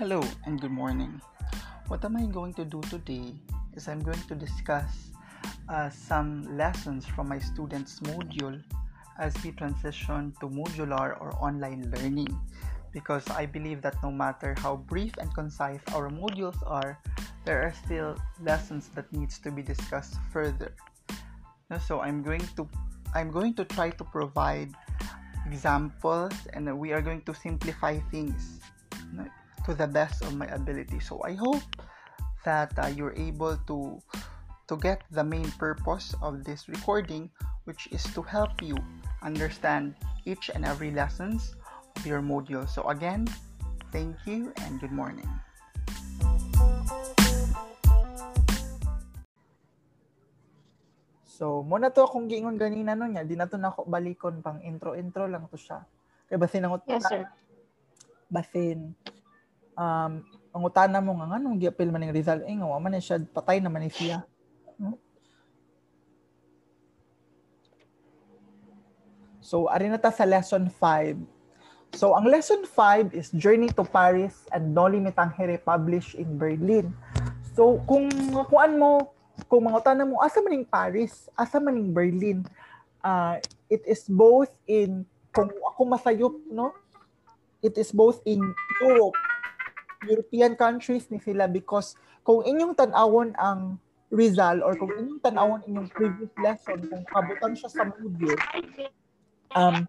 Hello and good morning. What am I going to do today is I'm going to discuss uh, some lessons from my students' module as we transition to modular or online learning because I believe that no matter how brief and concise our modules are, there are still lessons that needs to be discussed further. So I'm going to I'm going to try to provide examples and we are going to simplify things to the best of my ability. So I hope that uh, you're able to to get the main purpose of this recording which is to help you understand each and every lessons of your module. So again, thank you and good morning. So, mo na to akong giingon ganina no nya, di na to nako balikon pang intro-intro lang to siya. Kay basin ang Yes, sir. Basin um ang utana mo nga nganong giapil man ning Rizal eh nga man siya patay naman ni siya. So, ari na ta sa lesson 5. So, ang lesson 5 is Journey to Paris and Noli Me Tangere published in Berlin. So, kung kuan mo kung tanong mo, asa maning Paris, asa maning Berlin, uh, it is both in, kung ako masayop, no? It is both in Europe, European countries ni sila because kung inyong tanawon ang Rizal or kung inyong tanawon inyong previous lesson, kung kabutan siya sa module, um,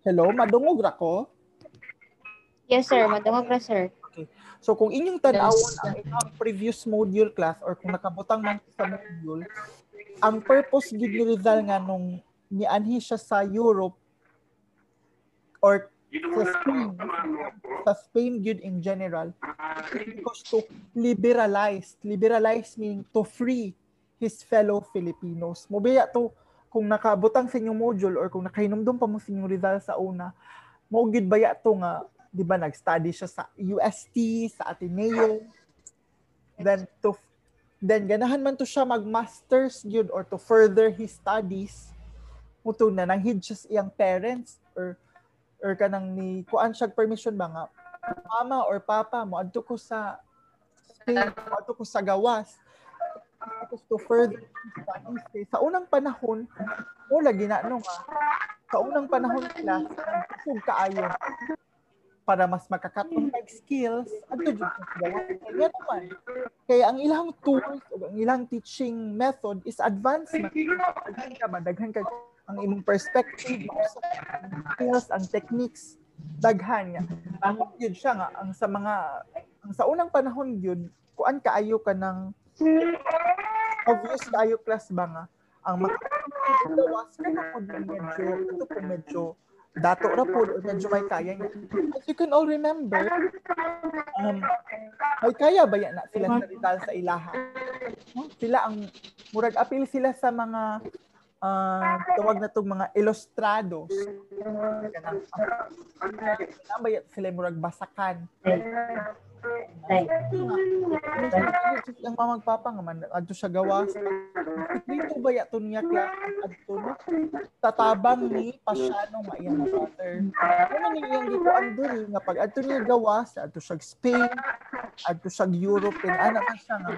hello, madungog ra ko? Yes, sir. Madungog ra, sir. So kung inyong tanawon ang inyong previous module class or kung nakabutang man sa module, ang purpose gid ni Rizal nga nung nianhi siya sa Europe or sa Spain, sa Spain gid in general, because to liberalize, liberalize meaning to free his fellow Filipinos. Mobiya to kung nakabutang sa inyong module or kung nakahinumdum pa mo sa inyong Rizal sa una, mo gid baya to nga 'di ba nag-study siya sa UST, sa Ateneo. Then to then ganahan man to siya mag-masters gyud or to further his studies. Muto na nang hid siya sa iyang parents or or kanang ni kuan siya permission ba nga mama or papa mo adto ko sa adto ko sa gawas. Tapos to further studies. Sa unang panahon, mo lagi na no nga, sa unang panahon nila, kusog kaayo para mas makakatong kag skills adto jud kaya naman kaya ang ilang tools o ang ilang teaching method is advancement. Daghan ka ba? Daghan ka ang imong perspective skills ang techniques daghan niya ang yun siya nga ang sa mga ang sa unang panahon yun kuan kaayo ka ng obvious kaayo class ba nga ang mga gawas ka na po medyo ito po medyo dato ra po medyo may kaya niya. As you can all remember, um, may kaya ba yan na sila sa sa ilaha? No? Sila ang, murag apil sila sa mga uh, tawag na itong mga illustrados. Ang ba sila murag basakan? ang mga magpapa nga man adto siya gawas dito ba yato niya class adto no tatabang ni pasyano maiyang brother ano ni iyang gikuan diri nga pag adto niya gawas adto siya Spain adto siya Europe and ana man siya nga.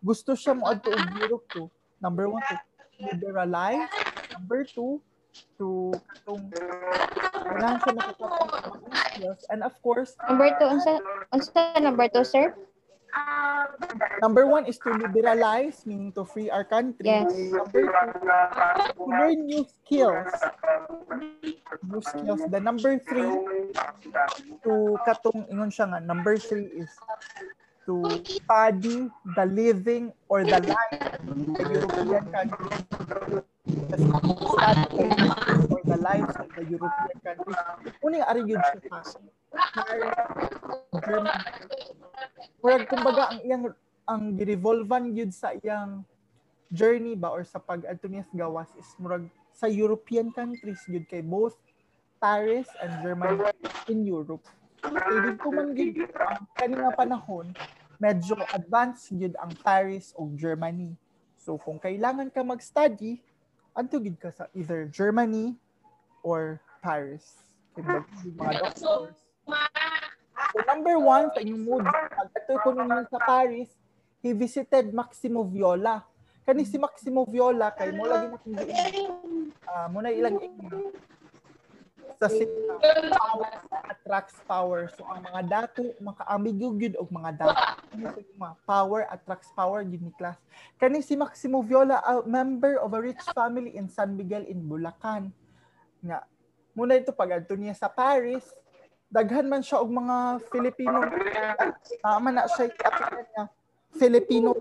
Gusto siya mo adto og Europe to. Number one liberalize number two to itong kailangan siya nakakapag skills and of course Number two, unsa unsa number two, sir? number one is to liberalize meaning to free our country Yes. number two to learn new skills new skills the number three to katong ingon siya nga number three is to study the living or the life of the European countries or the lives of the European countries uning ari yun siya Murag kumbaga ang iyang ang girevolvan gyud sa iyang journey ba or sa pag adto niya sa gawas is murag sa European countries gyud kay both Paris and Germany in Europe. Kay dito man gyud ang panahon medyo advanced gyud ang Paris o Germany. So kung kailangan ka mag-study, adto gyud ka sa either Germany or Paris. Kay mga doctors, So number one sa inyong mood, pag ko ninyo sa Paris, he visited Maximo Viola. Kani si Maximo Viola kay mo lagi na kung uh, mo na ilang sa sila power attracts power. So ang mga dato makaamigyo gyud og mga dato. power attracts power gyud ni class. Kani si Maximo Viola a member of a rich family in San Miguel in Bulacan. Nga muna ito pag adto niya sa Paris, daghan man siya og mga Filipino tama na siya niya Filipino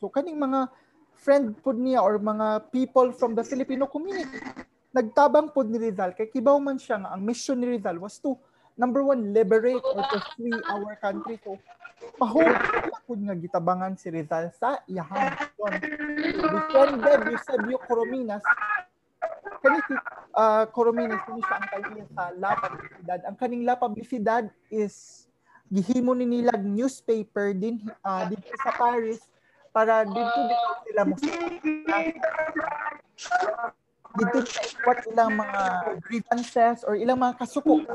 so kaning mga friend pud niya or mga people from the Filipino community nagtabang pod ni Rizal. Kay kibaw man siya nga ang mission ni Rizal was to number one liberate or to free our country. So pud nga gitabangan si Rizal sa iyahang mission. Defended Eusebio Corominas kani si uh, Corominas kini siya ang kanya sa La Publicidad. Ang kaning La Publicidad is gihimo ni nilag newspaper din uh, dito sa Paris para dito dito sila mo dito what ilang mga grievances or ilang mga kasuko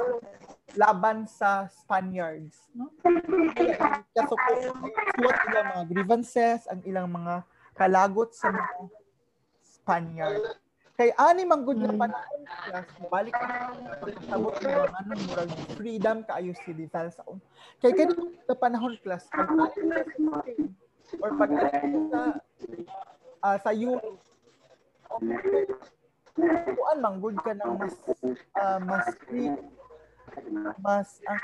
laban sa Spaniards no? Kasuko what ilang mga grievances ang ilang mga kalagot sa mga Spaniards. Kay ani man gud na panahon class balik na sabot ng mga anong murag freedom kaayo si Rizal sa un kay kani sa panahon class or pag sa uh, sa Europe kuan manggod ka ng mas uh, mas free mas ang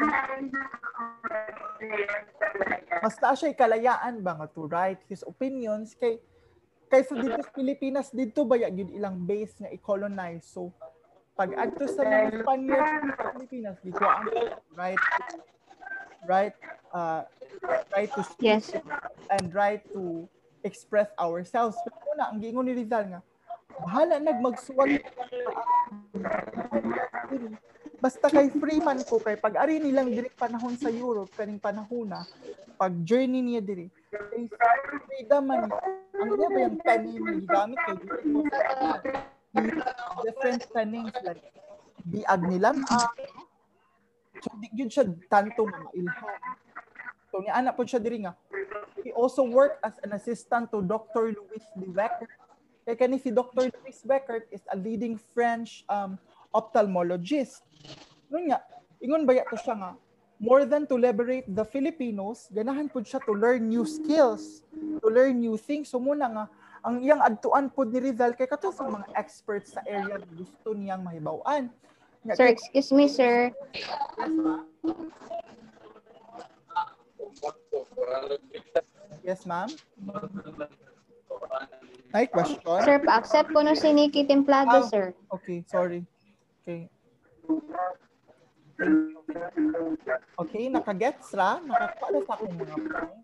mas ta siya kalayaan ba nga to write his opinions kay kay sa dito sa Pilipinas dito ba gyud ilang base nga i-colonize? So pag adto sa mga Spaniards sa Pilipinas dito ang right right uh right to speak yes. and right to express ourselves. Pero una ang gingon ni Rizal nga bahala nag magsuwat basta kay free man ko kay pag ari nilang diri panahon sa Europe kaning panahona pag journey niya diri kay freedom man ang niya ba yung tanim na gigamit kay different tanings like biag nila ah, so di gyud siya tanto nga mailhan so ni anak po siya diri nga he also worked as an assistant to Dr. Louis Lewecker kay kani si Dr. Louis Beckert is a leading French um, ophthalmologist. Nun nga, ingon baya to siya nga, more than to liberate the Filipinos, ganahan pud siya to learn new skills, to learn new things. So muna nga, ang iyang adtuan pud ni Rizal kay kato sa mga experts sa area na gusto niyang mahibaw-an. Sir, excuse me, sir. Yes, ma'am. Ay, question? Sir, pa-accept ko no si Nikki Templado, Ah, sir. Okay, sorry. Okay. Okay, nakagets ra? Nakakuha na sa akong mga point.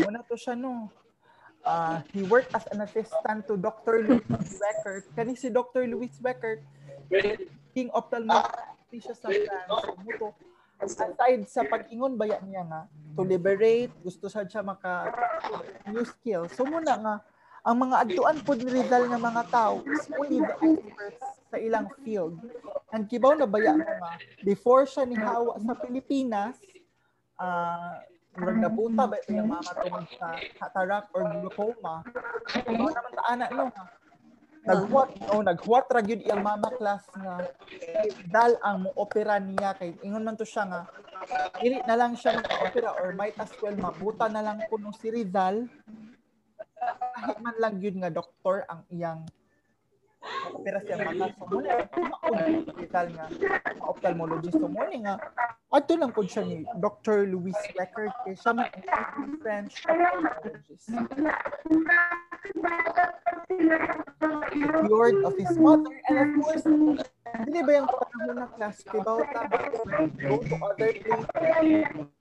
Muna to siya, no? Uh, he worked as an assistant to Dr. Louis Beckert. Kani si Dr. Louis Beckert, king ophthalmologist siya sa France. Muto, aside sa pag-ingon baya niya nga to liberate gusto sad siya maka new skill so muna nga ang mga adtuan pod ni Rizal nga mga tao is only the experts sa ilang field. And kibaw na baya nga before siya ni hawa sa Pilipinas uh, murag napunta ba yung mama tungod sa cataract or glaucoma? Kibaw naman ta ana no naghuwat oh naghuwat ra gyud iyang mama class nga dal ang mo opera niya kay ingon man to siya nga dili na lang siya opera or might as well mabuta na lang kuno si Rizal. Kahit man lang gyud nga doktor ang iyang opera siya mata so mo na Rizal nga ophthalmologist so mo nga adto lang pud siya ni Dr. Louis Becker kay siya man French ophthalmologist. Cured of his mother and of course dili ba yung panahon na class kibaw ta go to other places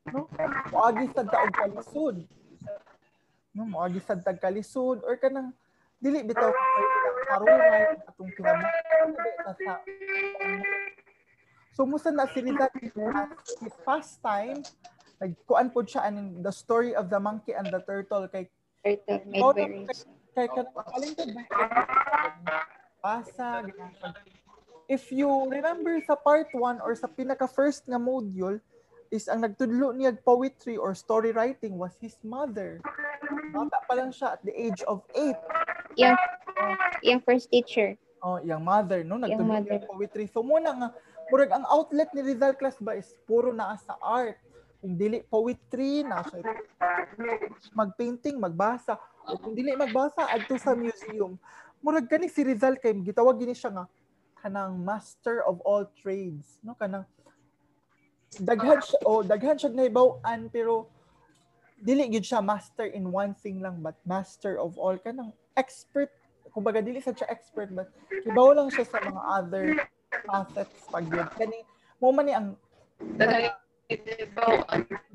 no? Moagi sad ta og kalisod. No moagi sad ta kalisod or kanang dili bitaw karuray atong kinabuhi sa So musa na si Rizal his pastime nagkuan pod siya aning the story of the monkey and the turtle. Kay Turtle made kay kat alin to ba? Basa if you remember sa part 1 or sa pinaka first nga module is ang nagtudlo niya poetry or story writing was his mother. Bata pa lang siya at the age of 8. Yung, yung first teacher. Oh, yung mother, no? Yung Nagtudlo mother. niya poetry. So muna nga, murag ang outlet ni Rizal class ba is puro naa sa art. Kung dili poetry, na siya magpainting, magbasa. O kung dili magbasa, adto sa museum. Murag gani si Rizal kay gitawag gini siya nga kanang master of all trades, no? Kanang daghan siya o daghan siya nahibaw-an pero dili gyud siya master in one thing lang but master of all. Kanang expert kumbaga dili sa siya expert but ibaw lang siya sa mga other facets pag yun. Kani mo man ni ang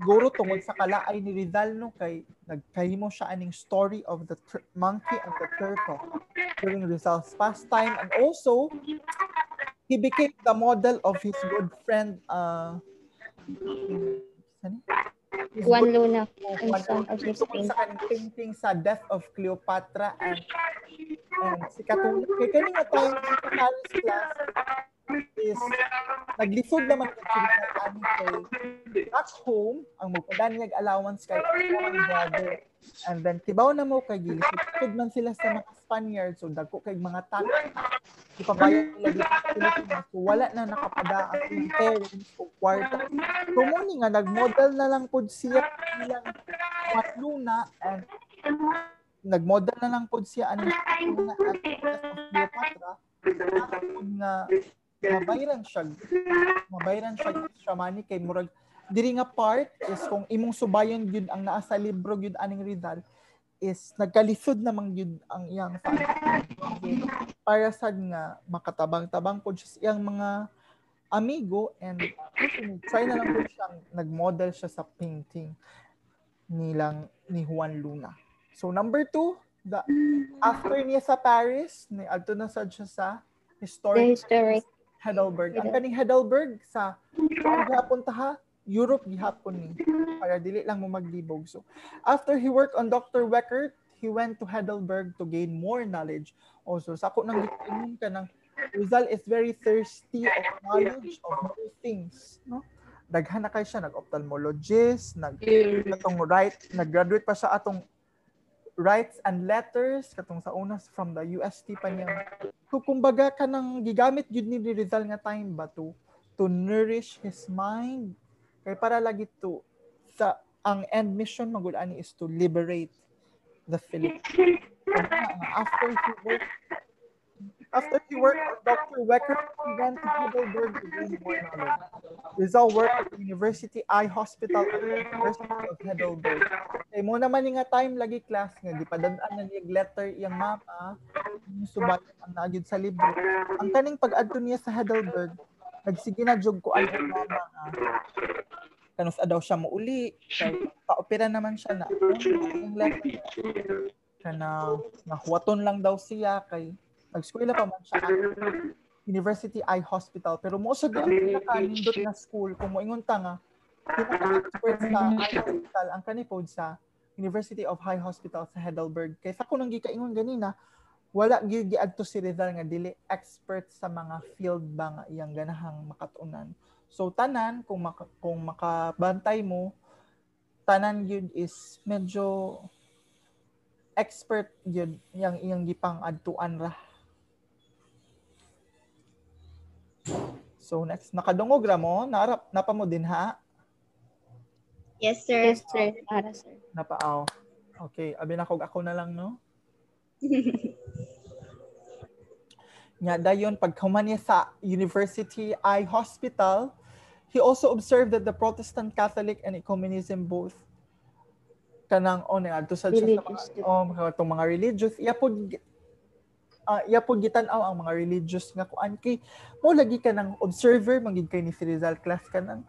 guro tungod sa kalaay ni Rizal no? Kay nagkahimo siya aning story of the tur- monkey and the turtle during Rizal's pastime. And also he became the model of his good friend uh Juan Luna. friend, and son of his painting sa Death of Cleopatra and and si Katulad. Kaya kani nga tayo sa class is naglisod naman ang sila ani kay back home ang magpadanyag allowance kay ang brother. And then tibaw na mo kay gilisod man sila sa mga Spaniards. So dagko kay mga tax ipabayad nila dito sa Pilipinas. So wala na nakapada ang parents o kwarta. So mo ni nga nagmodel na lang pud siya ilang matluna and nagmodel na lang pud siya ani na at Cleopatra At nga mabayran siya mabayran siya siya money kay murag diri nga part is kung imong subayon gyud ang naa sa libro gyud aning Rizal is nagkalisod namang gyud ang iyang para sad nga makatabang-tabang pod siya iyang mga amigo and try na lang po siyang nag-model siya sa painting nilang ni Juan Luna. So number two, the, after niya sa Paris, ni adto na sad siya sa historic historic. Heidelberg. Ang kaning Heidelberg sa gihapon ta ha? Europe gihapon ni para dili lang mo maglibog. So after he worked on Dr. Weckert, he went to Heidelberg to gain more knowledge. Also, sa ako nang gitingin ka ng Rizal is very thirsty of knowledge of new things, no? Daghan na kay siya nag-ophthalmologist, nag atong right, nag-graduate pa siya atong rights and letters katong sa unas from the UST pa niya. So kumbaga kanang gigamit gyud ni Rizal nga time ba to to nourish his mind kay para lagi to sa ang end mission magud ani is to liberate the Philippines. After he worked after he worked on Dr. Wecker, he went to Heidelberg to gain more knowledge. Rizal worked at the University Eye Hospital at the University of Heidelberg. Kay mo naman nga time lagi class nga gipadadaan na niya letter iyang mapa yung subat ang naagid sa libro. Ang kaning pag-adto niya sa Heidelberg, nagsige na jog ko ang mama nga kanus daw siya mo uli kay paopera naman siya na yung letter kana nahuwaton lang daw siya kay nag-eskwela pa man siya. University Eye Hospital. Pero mo siya ang pinaka-nindot na school. Kung moingon ta nga pinaka-expert sa eye hospital ang kanipod sa University of High Hospital sa Heidelberg. Kay sa ko nang gikaingon ganina wala gyud giadto si Rizal nga dili expert sa mga field ba nga iyang ganahang makatunan. So tanan kung maka, kung makabantay mo tanan yun is medyo expert yun yang iyang gipang adtuan ra So next, nakadungog ra mo, narap napa mo din ha? Yes, sir. Yes, sir. Para, sir. Napaaw. Okay, abi na kog ako na lang no. Nya dayon pagkahuman niya sa University Eye Hospital, he also observed that the Protestant Catholic and Ecumenism both kanang on nga adto sa mga oh, mga religious iya pod uh, iya pod gitan-aw ang mga religious nga kuan. Kay mo lagi ka ng observer magid kay ni Rizal class ka nang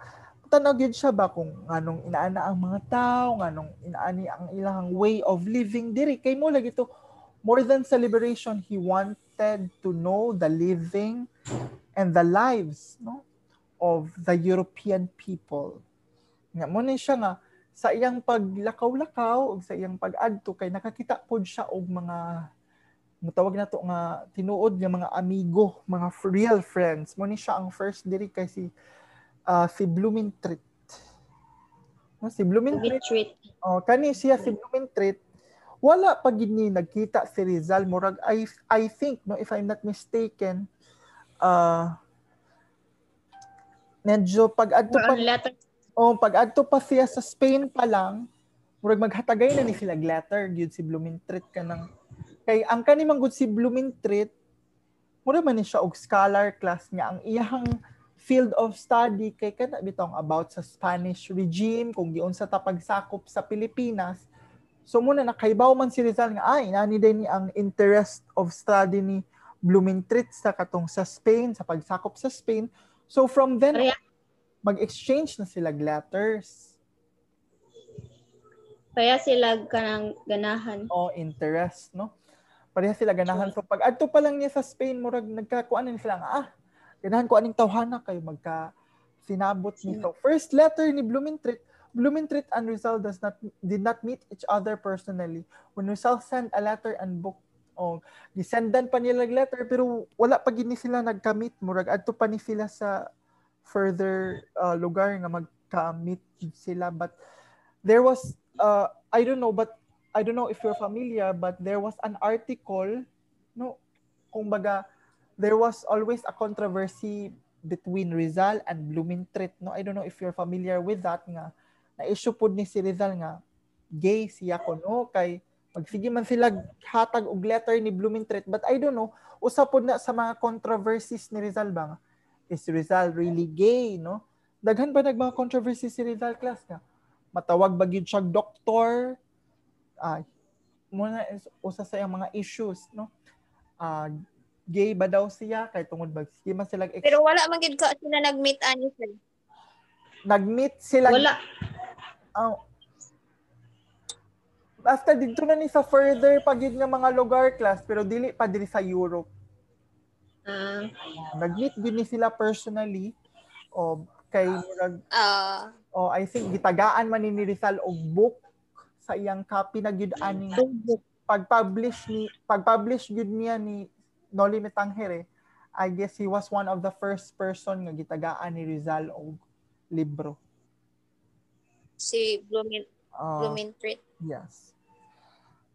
tanaw gyud siya ba kung nganong inaana ang mga tao nganong inaani ang ilang way of living. Diri kay mo lagi to more than celebration he wanted to know the living and the lives no of the European people. Nga mo ni siya nga sa iyang paglakaw-lakaw ug sa iyang pag-adto kay nakakita pod siya og mga mutawag na to nga tinuod nga mga amigo, mga real friends. Mo ni siya ang first diri kay si ah, si Blumentritt. No, si Blumentritt Retreat. Oh, kani siya si Blumentritt. Wala pa gid ni nagkita si Rizal murag I I think no if I'm not mistaken uh medyo pag adto pa oh pag adto pa siya sa Spain pa lang murag maghatagay na ni sila letter gyud si Blumentritt kanang kay ang kani man gud si Blumentritt mura man siya og scholar class nga ang iyang field of study kay kana bitong about sa Spanish regime kung giunsa ta pagsakop sa Pilipinas. So muna nakaibaw man si Rizal nga ay nani din ni ang interest of study ni Blumentritt sa katong sa Spain sa pagsakop sa Spain. So from then Kaya- mag-exchange na sila letters. Kaya sila kanang ganahan. o interest, no? Pareha sila ganahan. So pag adto pa lang niya sa Spain, murag nagkakuan na sila nga, ah, ganahan ko aning tawhana kayo magka sinabot ni. So first letter ni Blumentritt, Blumentritt and Rizal does not did not meet each other personally. When Rizal sent a letter and book oh, gisendan pa nila letter pero wala pa gid ni sila nagka-meet murag adto pa ni sila sa further uh, lugar nga magka-meet sila but there was uh, I don't know but I don't know if you're familiar but there was an article no kung baga there was always a controversy between Rizal and Blumentritt no? I don't know if you're familiar with that nga. Na issue pod ni si Rizal nga gay siya ko no? Kay magsige man sila hatag og letter ni Blumentritt but I don't know usa pod na sa mga controversies ni Rizal ba nga, is Rizal really gay no? Daghan ba nag mga controversies si Rizal class nga? Matawag ba gyud siya doktor ay muna is usa sa mga issues no? Ah gay ba daw siya? Kay tungod ba sige man sila ex- Pero wala man gid ka sila nag-meet ani sir. nag-meet sila Wala. Ah, basta dito na ni sa further pagid nga mga lugar class pero dili pa diri sa Europe. Ah, nag-meet gid ni sila personally. O kay murag Ah, o I think gitagaan man ni Rizal og book sa iyang copy na gyud ani pag-publish ni pag-publish gyud niya ni Noli Me Tangere I guess he was one of the first person nga gitagaan ni Rizal og libro. si Blumen Ah, Blumentritt. Yes.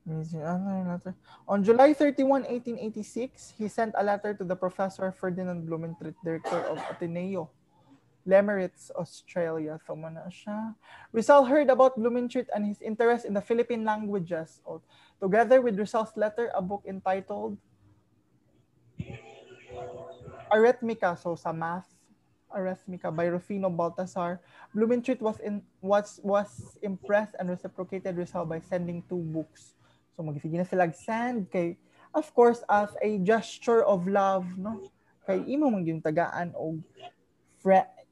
Letter? On July 31, 1886, he sent a letter to the Professor Ferdinand Blumentritt, Director of Ateneo, Lemeritz, Australia. Mo na siya. Rizal heard about Blumentritt and his interest in the Philippine languages. Together with Rizal's letter, a book entitled Arithmica, so sa math, Arithmica by Rufino Baltasar. Blumentritt was in was was impressed and reciprocated Rizal by sending two books. So magsige na sila send kay of course as a gesture of love no kay imo man yung tagaan og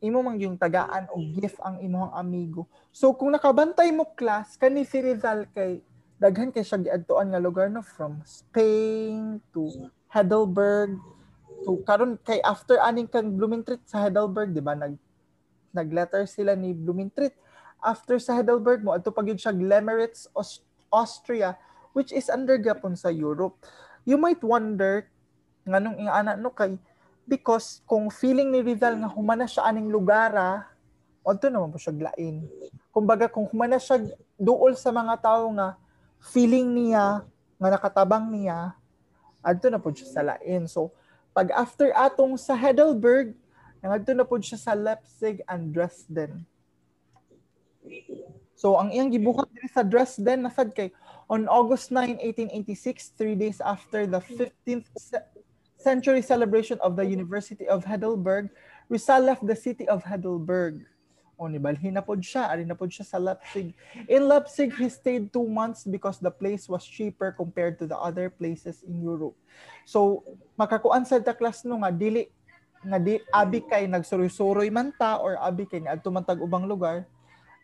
imo man yung tagaan og gift ang imong amigo. So kung nakabantay mo class kani si Rizal kay daghan kay siya giadtuan nga lugar no? From Spain to Heidelberg to karon kay after aning kang Blumentritt sa Heidelberg di ba? Nag nagletter sila ni Blumentritt. After sa Heidelberg mo adto pa gyud siya Lemeritz Aus- Austria which is under gapon sa Europe. You might wonder nganong ingana no? Kay because kung feeling ni Rizal nga humana siya aning lugara adto naman po siya glain. Kumbaga kung humana siya duol sa mga tao nga feeling niya nga nakatabang niya adto na po siya sa lain. So pag after atong sa Heidelberg nangadto na po siya sa Leipzig and Dresden. So ang iyang gibuhat diri sa Dresden nasad kay on August 9, 1886, three days after the 15th ce- century celebration of the University of Heidelberg, Rizal left the city of Heidelberg. O pod siya, ari na siya sa Leipzig. In Leipzig, he stayed two months because the place was cheaper compared to the other places in Europe. So makakuan sa ta class no nga dili nga di abi kay nagsuroy-suroy man ta or abi kay niadto man tag ubang lugar.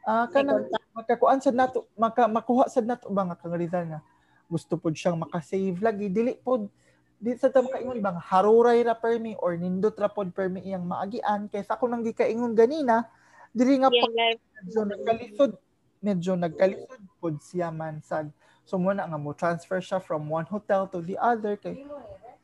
Ah kanang makakuan sad nato maka makuha sad nato ba nga kang Rizal nga gusto pod siyang makasave lagi dili pod di sa ta makaingon bang haruray ra permi or nindot ra pod permi iyang maagian kaysa ako nang gikaingon ganina dili nga Yung life. medyo nagkalisod medyo nagkalisod pod siya man sad So muna nga mo transfer siya from one hotel to the other kay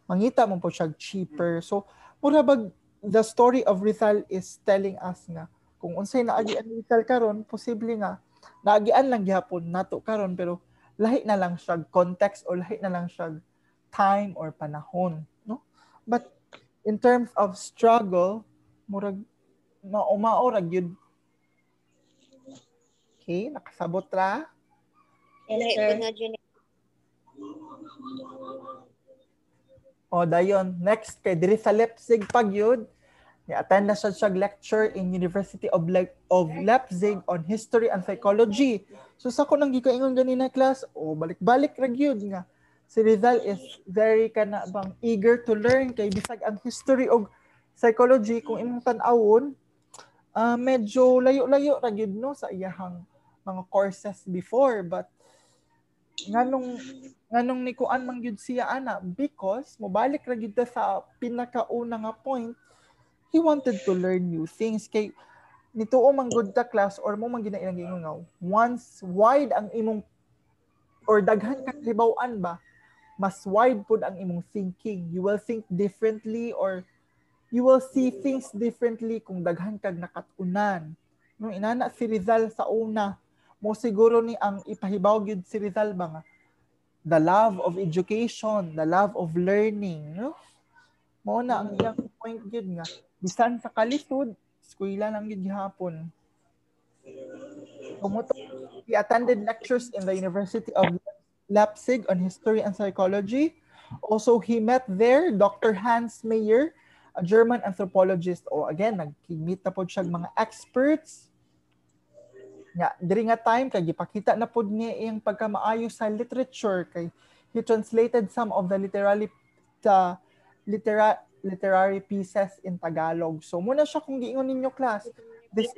mangita mo po siya cheaper. So mura bag the story of Rizal is telling us nga kung unsay naagi ang Rizal karon posible nga naagian lang gihapon nato karon pero lahi na lang siya context or lahi na lang siya time or panahon no? But in terms of struggle murag maumaorag yun. Okay nakasabot ra? Yes, sir. O dayon, next kay diri sa Leipzig pagyud, ni-attend na siya siya lecture in University of Le- of Leipzig on History and Psychology. So sa ko nang gikaingon ganina class, o balik-balik ra gyud nga si Rizal is very kana bang eager to learn kay bisag ang history of psychology kung imong tan-awon, ah, medyo layo-layo ra gyud no sa iyahang mga courses before but nganong nganong ni kuan man gyud siya ana because mobalik ra gyud sa pinakauna nga point he wanted to learn new things. Kay nituo man good ta class or mo man ginailang gingaw once wide ang imong or daghan ka hibaw-an ba mas wide pud ang imong thinking. You will think differently or you will see things differently kung daghan kag nakatunan. No inana si Rizal sa una. Mo siguro ni ang ipahibaw gyud si Rizal ba nga? The love of education, the love of learning, no? Mao na ang iyang point gyud nga. Bisan sa kalisod, eskwela lang gyud gihapon. Kumuto, he attended lectures in the University of Leipzig on history and psychology. Also, he met there Dr. Hans Meyer, a German anthropologist. O again, nagkimit na po siya mga experts nga diri nga time kay gipakita na pud niya iyang pagkamaayo sa literature kay he translated some of the literary the litera, literary pieces in Tagalog. So muna siya kung giingon ninyo class. This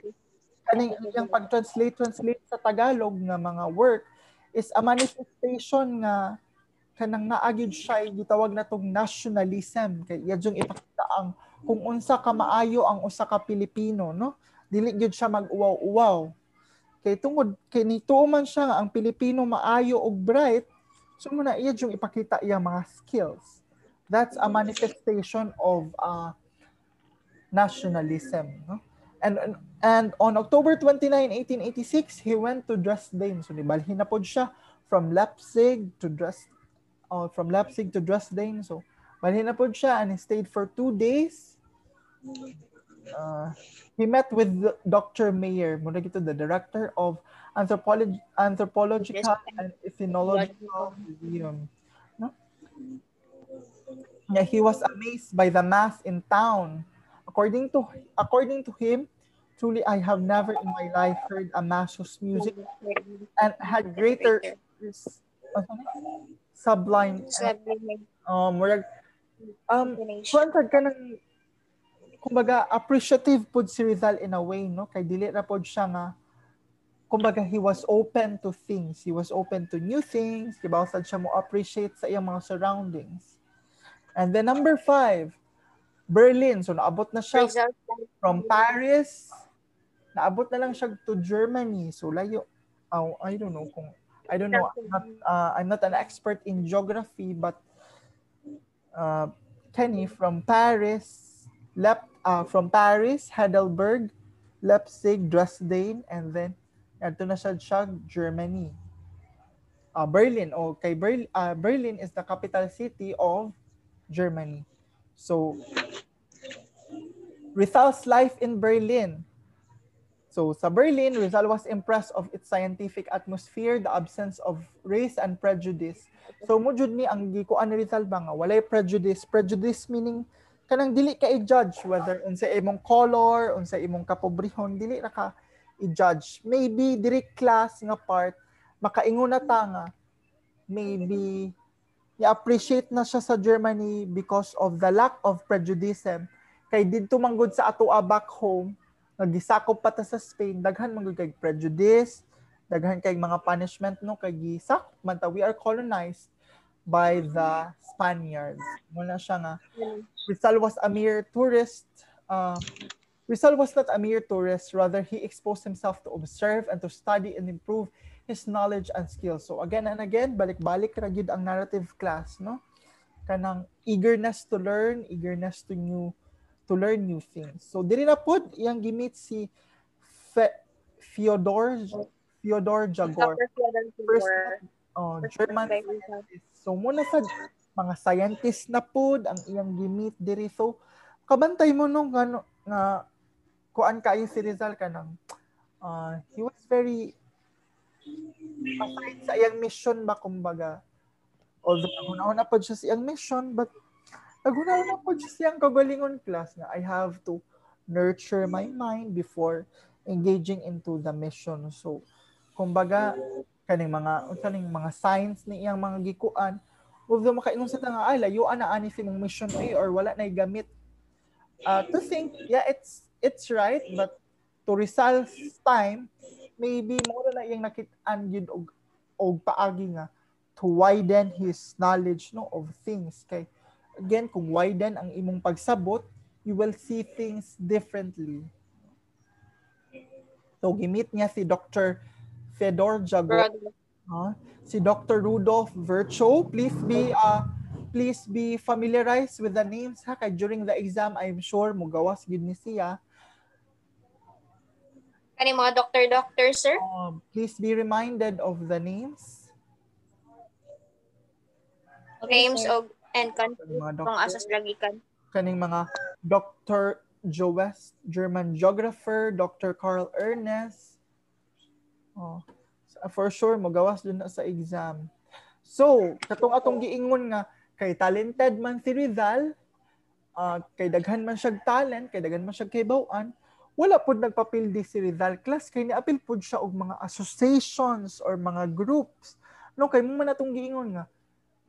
kaning iyang pag-translate translate sa Tagalog nga mga work is a manifestation nga kanang naagid siya gitawag na tong nationalism. Kay iya jung ipakita ang kung unsa ka maayo ang usa ka Pilipino no? Dili gyud siya mag-uwaw-uwaw. Kay tungod kay nituo man siya nga ang Pilipino maayo og bright so muna iya yung ipakita iya mga skills. That's a manifestation of uh, nationalism no? And and- and on October 29 1886 he went to Dresden so nibalhin na siya from Leipzig to Dresden uh, from Leipzig to Dresden so balhin na siya and he stayed for two days uh, he met with Dr. Mayer, muna the director of Anthropology, Anthropological and Ethnological Museum. No? Yeah, he was amazed by the mass in town. According to according to him, truly I have never in my life heard a mass music and had greater sublime Sabi um murag um. Kuan ka ng kumbaga appreciative pud si Rizal in a way no? Kay dili ra pod siya nga kumbaga he was open to things. He was open to new things. Kibaw sad siya mo appreciate sa iyang mga surroundings. And then number five Berlin. So naabot na siya from Paris naabot na lang siya to Germany. So layo oh, I don't know kung I don't know. I'm not, uh, I'm not an expert in geography but uh, Kenny from Paris Lep, uh, from Paris Heidelberg Leipzig Dresden and then adto na siya siya Germany. Uh, Berlin. O kay Berlin uh, Berlin is the capital city of Germany. So Rizal's life in Berlin. So sa Berlin, Rizal was impressed of its scientific atmosphere, the absence of race and prejudice. So mo ni ang gikuan ni Rizal ba nga walay prejudice. Prejudice meaning kanang dili ka i-judge whether unsa imong color, unsa imong kapobrehon, dili ra ka i-judge. Maybe diri class nga part makaingon na ta nga maybe i-appreciate na siya sa Germany because of the lack of prejudice kay didto manggod sa ato back home nagisakop pa ta sa Spain. Daghan manggod kay prejudice daghan kay mga punishment no? Kay gisakop man ta. We are colonized by the Spaniards. Mo na siya nga Rizal was a mere tourist uh, Rizal was not a mere tourist. Rather he exposed himself to observe and to study and improve his knowledge and skills. So again and again, balik-balik ra gyud ang narrative class, no? Kanang eagerness to learn, eagerness to new to learn new things. So diri na pod iyang gimit si Fe- Fyodor Fyodor Jagor. First. Oh, German scientist. So muna sa mga scientist na pod ang iyang gimit diri. So kabantay mo nung ano nga kuan kayo si Rizal kanang uh, he was very aside sa iyang mission ba kumbaga although naghuna-una po siya sa iyang mission but naghuna-una po siya siyang kagalingon class nga. I have to nurture my mind before engaging into the mission. So kumbaga kaning mga kaning mga signs ni iyang mga gikuan although makaingon sa nga ay layuan na ani si mong mission A or wala na gamit. Uh, to think yeah it's it's right but to Rizal's time maybe mo na iyang nakit-an gyud og og paagi nga to widen his knowledge no of things. Kay again kung widen ang imong pagsabot you will see things differently so gimit niya si Dr. Fedor Jagor Brother. huh? si Dr. Rudolph Virchow please be uh please be familiarized with the names ha kay during the exam I'm sure mugawas gid ni siya Kani mga doctor-doctor, sir? um, please be reminded of the names Names sir. And country kung asas lagikan. kaning mga Dr. Joe West, German geographer, Dr. Carl Ernest. Oh, for sure mogawas dun na sa exam. So, katong atong giingon nga kay talented man si Rizal, ah, kay daghan man siyag talent, kay daghan man siyag kaybawan, wala pud nagpapildi si Rizal class kay niapil pud siya og mga associations or mga groups. No kay mo man atong giingon nga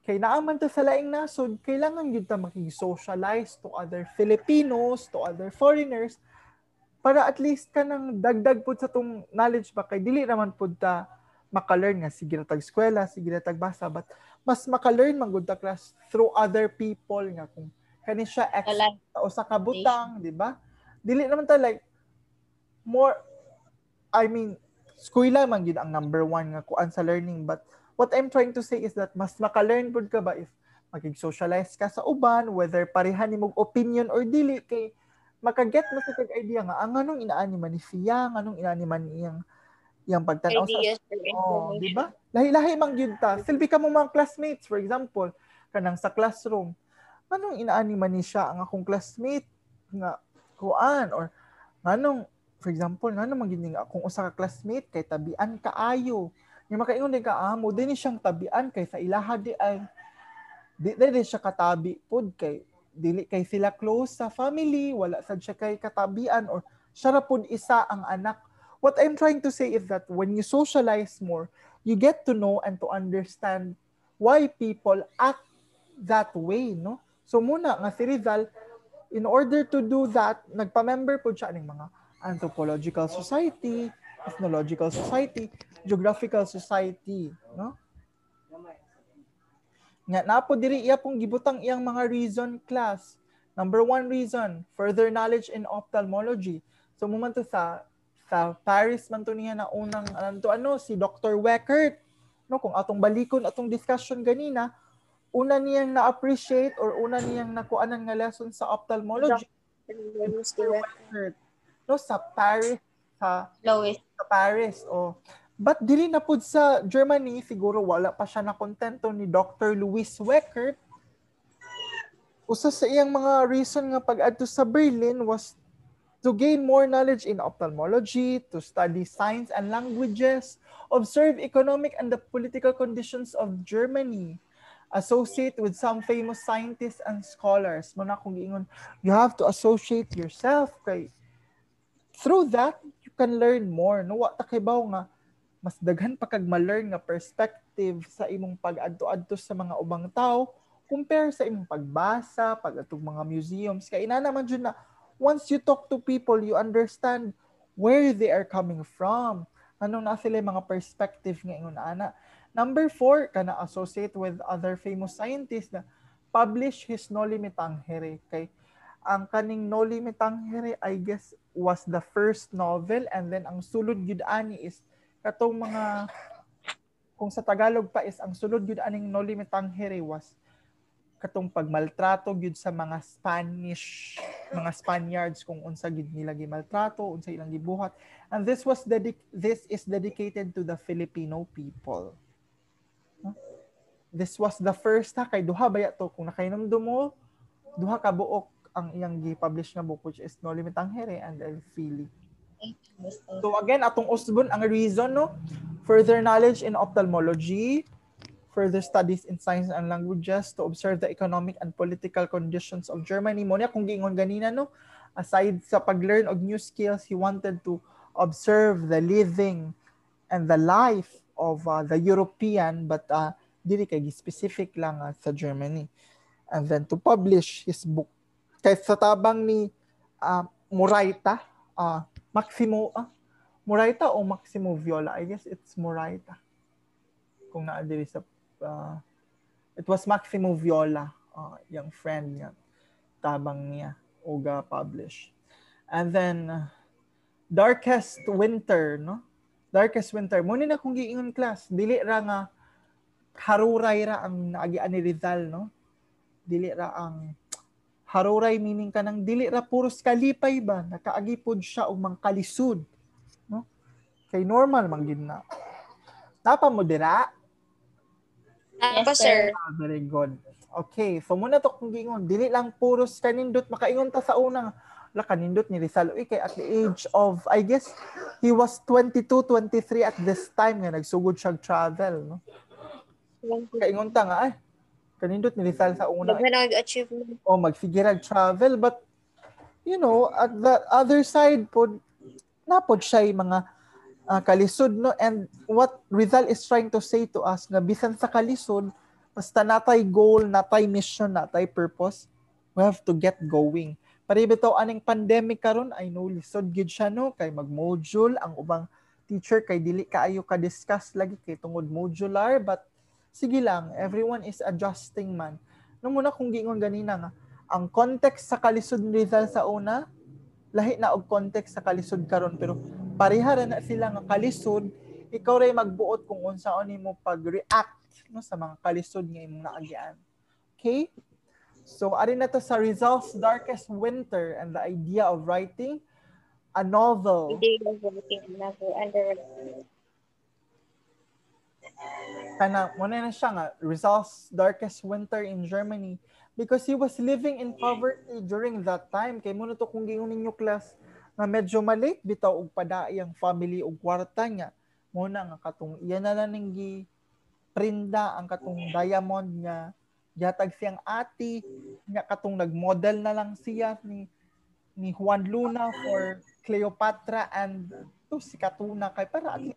kay naaman ta sa laing nasod, kailangan gyud ta makig-socialize to other Filipinos, to other foreigners para at least kanang dagdag pud sa tong knowledge ba kay dili naman pud ta maka-learn nga sige tag eskwela, sige na tag basa but mas maka-learn man gud ta class through other people nga kung kani siya ex o sa kabutang, di ba? Dili naman ta like more I mean, eskwela man gid ang number one nga kuan sa learning but what I'm trying to say is that mas maka-learn pud ka ba if makig-socialize ka sa uban whether pareha nimong opinion or dili kay makaget mo sa idea nga ang anong inaani man ni siya, ang anong inaani man iyang iyang pagtanaw sa Oh, di ba? Lahi-lahi mang gyud ta. Silbi ka mo mga classmates, for example, kanang sa classroom. Anong inaani man ni siya ang akong classmate nga kuan or nganong for example, ngano man gyud nga akong usa ka classmate kay tabian kaayo. Nga makaingon din ka amo, din siyang tabian kay sa ilaha di ay di di siya katabi pud kay dili kay sila close sa family, wala sad siya kay katabian or siya ra pud isa ang anak what I'm trying to say is that when you socialize more, you get to know and to understand why people act that way, no? So muna nga si Rizal, in order to do that, nagpa-member po siya ng mga anthropological society, ethnological society, geographical society, no? Nga napo diri iya pong gibutang iyang mga reason class. Number one reason, further knowledge in ophthalmology. So mo man to sa sa Paris man to niya na unang ano to ano si Dr. Weckert no kung atong balikon atong discussion ganina una niyang na-appreciate or una niyang nakuanan nga lesson sa ophthalmology Weckert no sa Paris sa Lowest. sa Paris oh but dili na pud sa Germany siguro wala pa siya na kontento ni Dr. Louis Weckert usa sa iyang mga reason nga pag-adto sa Berlin was to gain more knowledge in ophthalmology, to study science and languages, observe economic and the political conditions of Germany, associate with some famous scientists and scholars. Muna kung giingon, you have to associate yourself kay through that can learn more. No wa ta nga mas daghan pa kag ma-learn nga perspective sa imong pag-adto-adto sa mga ubang tao compare sa imong pagbasa, pag-atong mga museums. Kay ina naman jud na once you talk to people, you understand where they are coming from. Anong na sila mga perspective nga ingon ana. Number four, kana associate with other famous scientists na publish his Noli Me Tangere. Kay ang kaning Noli Me Tangere, I guess, was the first novel and then ang sulod gid ani is katong mga kung sa Tagalog pa is ang sulod gyud aning no limitang here was katong pagmaltrato gyud sa mga Spanish mga Spaniards kung unsa gid nila gimaltrato unsa ilang gibuhat. And this was dedic this is dedicated to the Filipino people. This was the first ha kay duha baya to? Kung nakainomdom mo duha ka buok ang iyang gi-publish nga book which is No Limit ang Here and El Fili So again, atong usbon ang reason no, further knowledge in ophthalmology, further studies in science and languages to observe the economic and political conditions of Germany. Mo niya kung giingon ganina no, aside sa pag-learn og new skills, he wanted to observe the living and the life of uh, the European but uh, dili kay specific lang uh, sa Germany. And then to publish his book. Kay sa tabang ni uh, Muraita, uh, Maximo, ah, Moraita o Maximo Viola? I guess it's Moraita. Kung naadiri sa, uh, it was Maximo Viola, uh, yung friend niya, tabang niya, uga publish. And then, uh, Darkest Winter, no? Darkest Winter. Muna na kung giingon class, dili ra nga haruray ra ang naagian ni Rizal, no? Dili ra ang haruray meaning ka ng dili ra puros kalipay ba? Nakaagipod siya og mang kalisod no? Kay normal man gid na. Napa mo dira? Yes, sir. ah, very good. Okay so muna to kung gingon dili lang puros kanindot makaingon ta sa una. La kanindot ni Rizal. Uy kay at the age of I guess he was 22 23 at this time nga nagsugod siya travel no? Kaingon ta nga ay kanindot ni Rizal sa una. Daghan nag-achievement. o magfigurag travel but you know at the other side po napod siya yung mga ah, kalisod no? And what Rizal is trying to say to us nga bisan sa kalisod basta natay goal natay mission natay purpose we have to get going. Para bitaw aning pandemic karon? I know lisod gid siya no? Kay mag module ang ubang teacher kay dili kaayo ka discuss lagi kay tungod modular but sige lang everyone is adjusting man. No muna kung giingon ganina nga ang context sa kalisod ni Rizal sa una lahi na og context sa kalisod karon pero pareha ra na sila nga kalisod ikaw ray magbuot kung unsaon nimo pag-react no sa mga kalisod nga imong naagian. Okay? So ari na to sa Rizal's darkest winter and the idea of writing a novel. Hindi yung working another under kana mo na siya nga Rizal's darkest winter in Germany. Because he was living in poverty during that time. Kay mo na to kung gingon ninyo class nga medyo maliit bitaw og padaay ang family og kwarta niya. Mo na nga katong iya na lang gi prinda ang katong diamond niya. Yatag siyang ati nga katong nagmodel na lang siya ni ni Juan Luna for Cleopatra and to si Katuna. Kay para at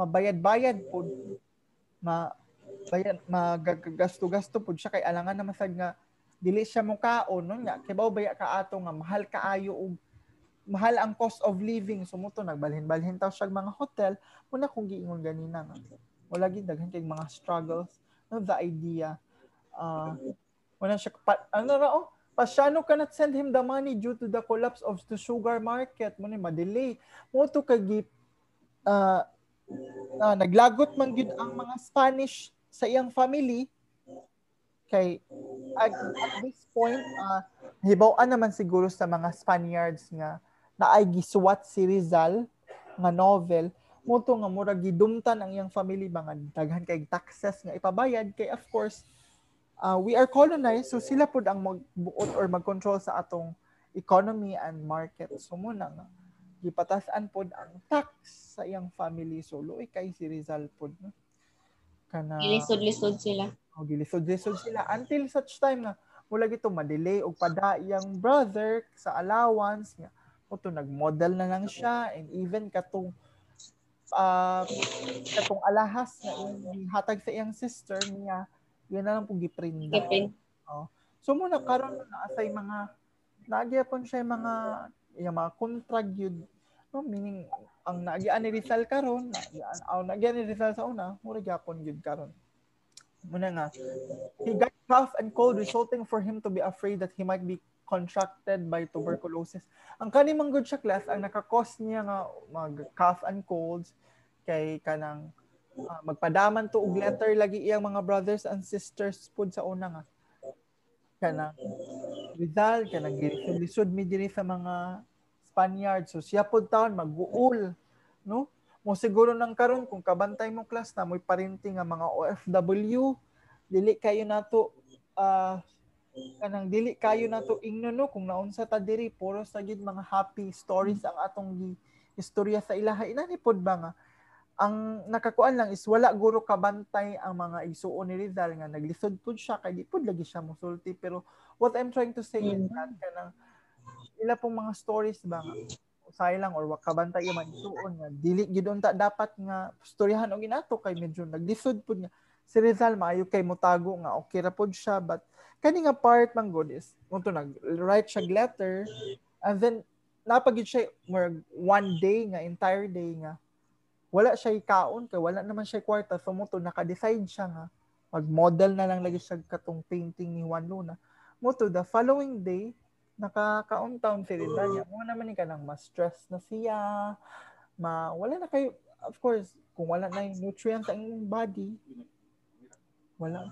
mabayad-bayad po. Ma bayad magagasto-gasto pud siya. Kay alangan na masag nga dili siya mo kaon. No nya kay baya ka ato nga mahal kaayo og mahal ang cost of living. Sumuto nagbalhin-balhin taw siya mga hotel. Muna kung giingon ganina nga. Wala gid daghan kay mga struggles. No the idea? Uh wala siya pa, ano ra oh? Pasyano cannot send him the money due to the collapse of the sugar market. Mo ni madelay. Mo to kagi uh, uh, naglagot man gyud ang mga Spanish sa iyang family. Kay at, at this point uh, hibaw-an naman siguro sa mga Spaniards nga naay gisuwat si Rizal nga novel. Mo to nga murag gidumtan ang iyang family mga daghan kay taxes nga ipabayad. Kay of course uh, we are colonized so sila pud ang magbuot or mag-control sa atong economy and market. So muna nga gipatasan pod ang tax sa iyang family. So luoy kay si Rizal pod no? Kana Ilisod-lisod sila. oh, gilisod-lisod sila. Until such time nga wala gito madelay og pada iyang brother sa allowance nga mo to nagmodel na lang siya. And even katong uh, katong alahas nga hatag sa iyang sister niya yan na lang po giprinda. Gipin. So muna karon na asay mga nagyapon siya mga yung mga contract yun. No, meaning ang nagyan ni Rizal karon, nagyan aw nagyan ni Rizal sa una, mura gyapon gyud karon. Muna nga. He got cough and cold resulting for him to be afraid that he might be contracted by tuberculosis. Ang kani good siya class ang nakakos niya nga mag cough and colds kay kanang Ah, magpadaman to og letter lagi iyang mga brothers and sisters pud sa una nga kanang Rizal kanang lisod mi diri sa mga Spaniard so siya pud taon mag-uul no? Mo siguro nang karon kung kabantay mo class na mo'y parinting nga mga OFW dili kayo nato ah kanang dili kayo nato ingno no? Kung naunsa ta diri puro sa gid mga happy stories ang atong gi istorya sa ilaha. Inani pod ba nga ang nakakuan lang is wala guro kabantay ang mga igsuon ni Rizal nga naglisod pud siya kay di pud lagi siya mosulti pero what I'm trying to say is that kanang ila pong mga stories ba nga usay lang or wa kabantay mga igsuon nga dili gid unta dapat nga storyahan og inato kay medyo naglisod pud nga. Si Rizal maayo kay motago nga okay ra pod siya but kani nga part man good is unto nag write siya letter and then napagid siya more one day nga entire day nga wala siya kaon kay wala naman siya kwarta. So mo to naka-decide siya nga mag-model na lang lagi siya katong painting ni Juan Luna. Mo to the following day nakakaon town si Rizal niya. Mo naman ni kanang ma-stress na siya ma wala na kayo of course kung wala na yung nutrients ang inyong body wala.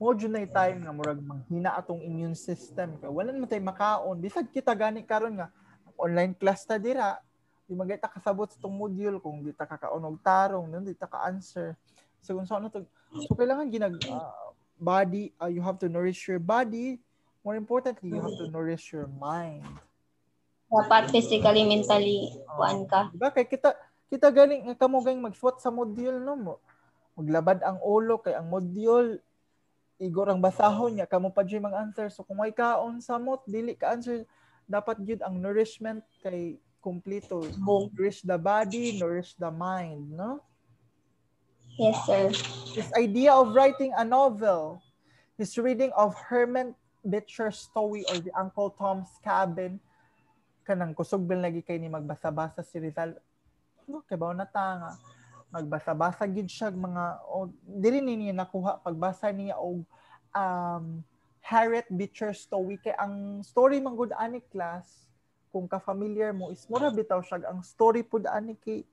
Mo jud na time nga murag manghina atong immune system. Kay wala naman tay makaon. Bisag kita gani karon nga online class ta dira di magay ta kasabot sa tong module kung di ta kakaon og tarong nun di ta ka answer so kung saan to so kailangan ginag uh, body uh, you have to nourish your body more importantly you have to nourish your mind Dapat physically, mentally, kuan ka. Diba? Kay kita, kita galing, kamo galing mag-SWOT sa module, no mo. Maglabad ang ulo, kay ang module, igor ang basahon niya, kamo pa dyan mga answer. So kung may kaon sa mot, dili ka answer, dapat yun ang nourishment kay kompleto. Nourish the body, nourish the mind, no? Yes, sir. His idea of writing a novel, his reading of Herman Beecher Stowe or the Uncle Tom's Cabin, kanang kusog bil lagi kay ni magbasa-basa si Rizal. No, kay bawo na ta nga magbasa-basa gid siya mga o dili ni niya nakuha pagbasa niya og um Harriet Beecher Stowe kay ang story man gud ani class kung ka familiar mo is mura bitaw siya ang story pud ani kay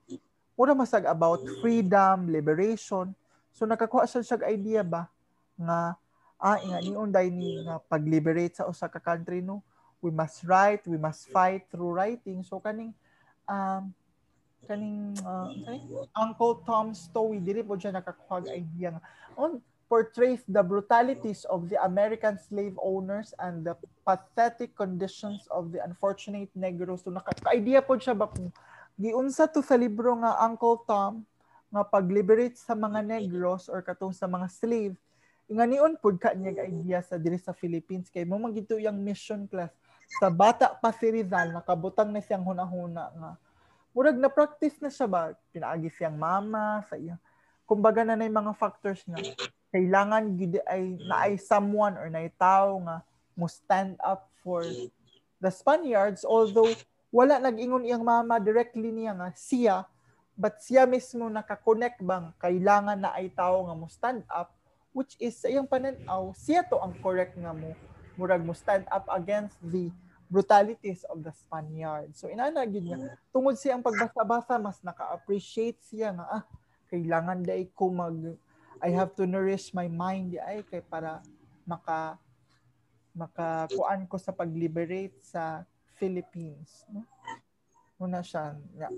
mura masag about freedom, liberation. So nakakuha siya siya idea ba nga ah nga ni unday ni nga pag-liberate sa usa ka country no we must write, we must fight through writing. So kaning um kaning uh, kaning Uncle Tom Stowe dili po siya nakakuha idea nga on portrays the brutalities of the American slave owners and the pathetic conditions of the unfortunate Negros. So naka-idea po siya ba kung giunsa to sa libro nga Uncle Tom nga pag-liberate sa mga Negros or katong sa mga slave. Nga nion pud ka niya idea sa diri sa Philippines. Kay mo magito yung mission class. Sa bata pa si Rizal nakabutang na siyang hunahuna nga. Murag na practice na siya ba? Pinaagi siyang mama sa iya. Kumbaga na nay mga factors na kailangan gid ay na ay someone or na tao nga mo stand up for the Spaniards although wala nag-ingon iyang mama directly niya nga siya but siya mismo naka-connect bang kailangan na ay tao nga mo stand up which is sa iyang pananaw siya to ang correct nga mo murag mo stand up against the brutalities of the Spaniards. So inana gid niya tungod siya ang pagbasa-basa mas naka-appreciate siya nga ah kailangan dai ko mag I have to nourish my mind ay kay para maka makakuan ko sa pag-liberate sa Philippines no muna siya yeah.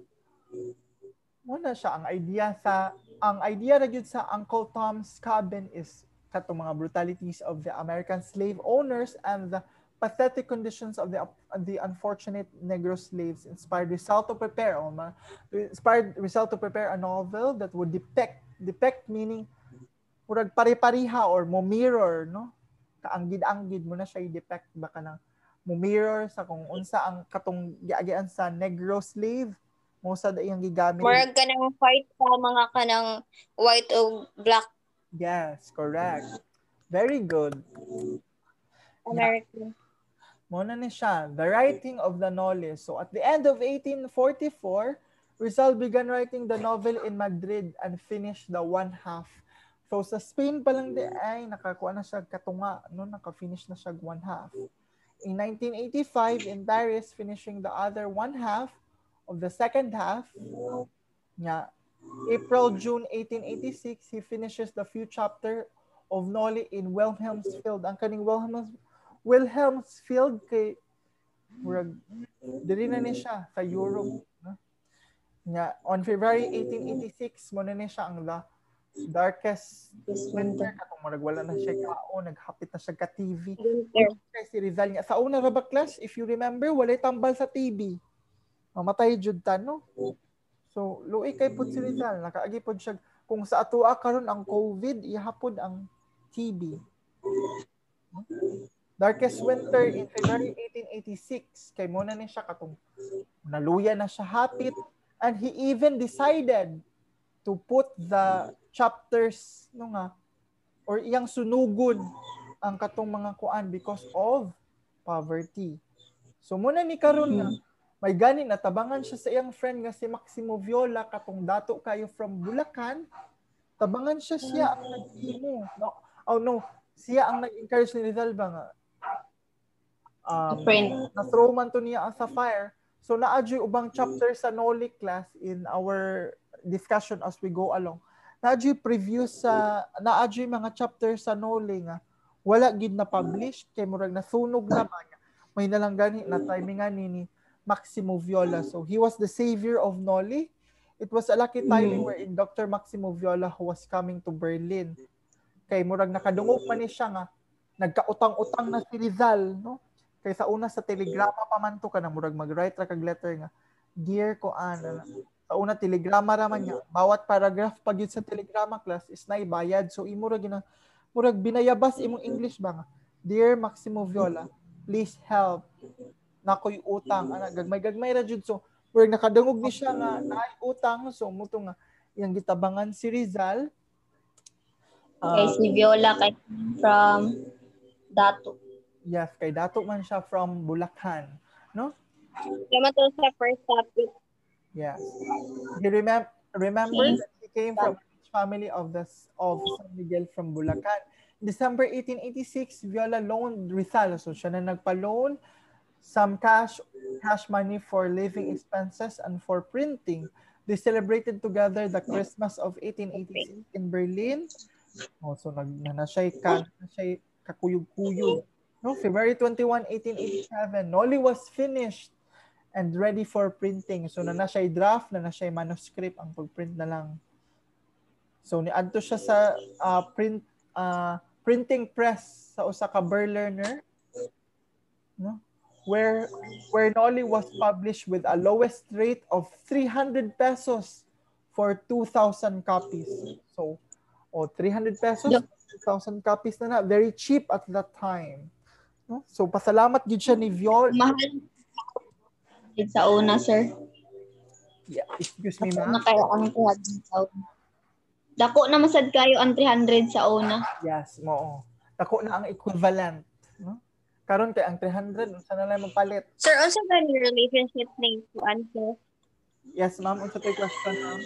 muna siya ang idea sa ang idea ra gyud sa Uncle Tom's Cabin is kato mga brutalities of the American slave owners and the pathetic conditions of the the unfortunate Negro slaves inspired Rizal to prepare ma, inspired Rizal to prepare a novel that would depict depict meaning murag pare-pariha or mo mirror no kaanggid-anggid mo na siya i-depict baka nang mo mirror sa kung unsa ang katong giagian sa Negro slave mo sa iyang gigamit Murag ka nang fight sa mga kanang white o black yes correct very good American. Muna ni siya, the writing of the knowledge. So at the end of 1844, Rizal began writing the novel in Madrid and finished the one half. So sa Spain pa lang di ay nakakuha na siya katunga, no? naka-finish na siya one half. In 1985, in Paris, finishing the other one half of the second half, niya, April, June 1886, he finishes the few chapter of Nolly in Wilhelmsfield. Ang kaning Wilhelms, Wilhelmsfield kay murag diri na ni siya sa Europe. No? Nga, on February 1886, mo na ni siya ang the darkest winter katong murag wala na siya kao, naghapit na siya ka TV. Winter. Si Rizal niya. Sa una ra ba class, if you remember, walay tambal sa TV. Mamatay jud ta, no? So, luoy kay pud si Rizal. Nakaagi pod siya. Kung sa atoa karon ang COVID, ihapod ang TB. Darkest winter in February 1886. Kay mo na ni siya katong naluya na siya hapit. And he even decided to put the chapters no nga or iyang sunugon ang katong mga kuan because of poverty. So muna ni karon nga may gani natabangan siya sa iyang friend nga si Maximo Viola katong dato kayo from Bulacan. Tabangan siya siya ang nag-imo. No, oh no, siya ang nag-encourage ni Rizal ba nga um, na throw man to niya ang sa fire. So naadyo ubang chapter sa Noli class in our discussion as we go along. Naadyo preview sa naadyo mga chapter sa Noli nga wala gid na publish kay murag nasunog na ba niya. May nalang gani na timingan ni ni Maximo Viola. So he was the savior of Noli. It was a lucky timing wherein Dr. Maximo Viola who was coming to Berlin. Kay murag nakadungog man ni siya nga nagkautang-utang na si Rizal, no? Kay sa una sa telegrama pa man to ka na murag mag-write ra kag letter nga Dear ko ana sa una telegrama ra man niya bawat paragraph pag yun sa telegrama class is naibayad. So imo ra gina murag binayabas imong English ba nga? Dear Maximo Viola please help. Nakoy utang ana gagmay-gagmay ra jud. So murag nakadungog ni siya nga naay utang. So muto nga iyang gitabangan si Rizal. Kay Ah, si Viola kay from Dato. yes kay dato man siya from Bulacan no? Kaya to sa first topic. Yes. You remember remember he came from family of the of San Miguel from Bulacan. December 1886, Viola loaned Rizal. So siya na nagpa-loan some cash cash money for living expenses and for printing. They celebrated together the Christmas of 1886 in Berlin. Oh, so nag na, na siya ka na siya kakuyog-kuyog. No, February 21, 1887, Noli was finished and ready for printing. So na na siya draft, na na siya manuscript, ang pag-print na lang. So niadto siya sa ah, print ah, printing press sa usa ka Berliner no? Where where Noli was published with a lowest rate of 300 pesos for 2,000 copies. So, oh, 300 pesos, Yeah. 2,000 copies na na. Very cheap at that time. No? So, pasalamat gid siya ni Viol. Mahal sa una, sir. Yeah, excuse me, Dako ma'am. na kayo ang 300 sa una. Dako na masad kayo ang 300 sa una. Yes, mo. Dako na ang equivalent. No? Karon kay ang 300, unsa na lang magpalit? Sir, unsa ba ni relationship ni Juan sir? Yes, ma'am. Unsa tay question, ma'am?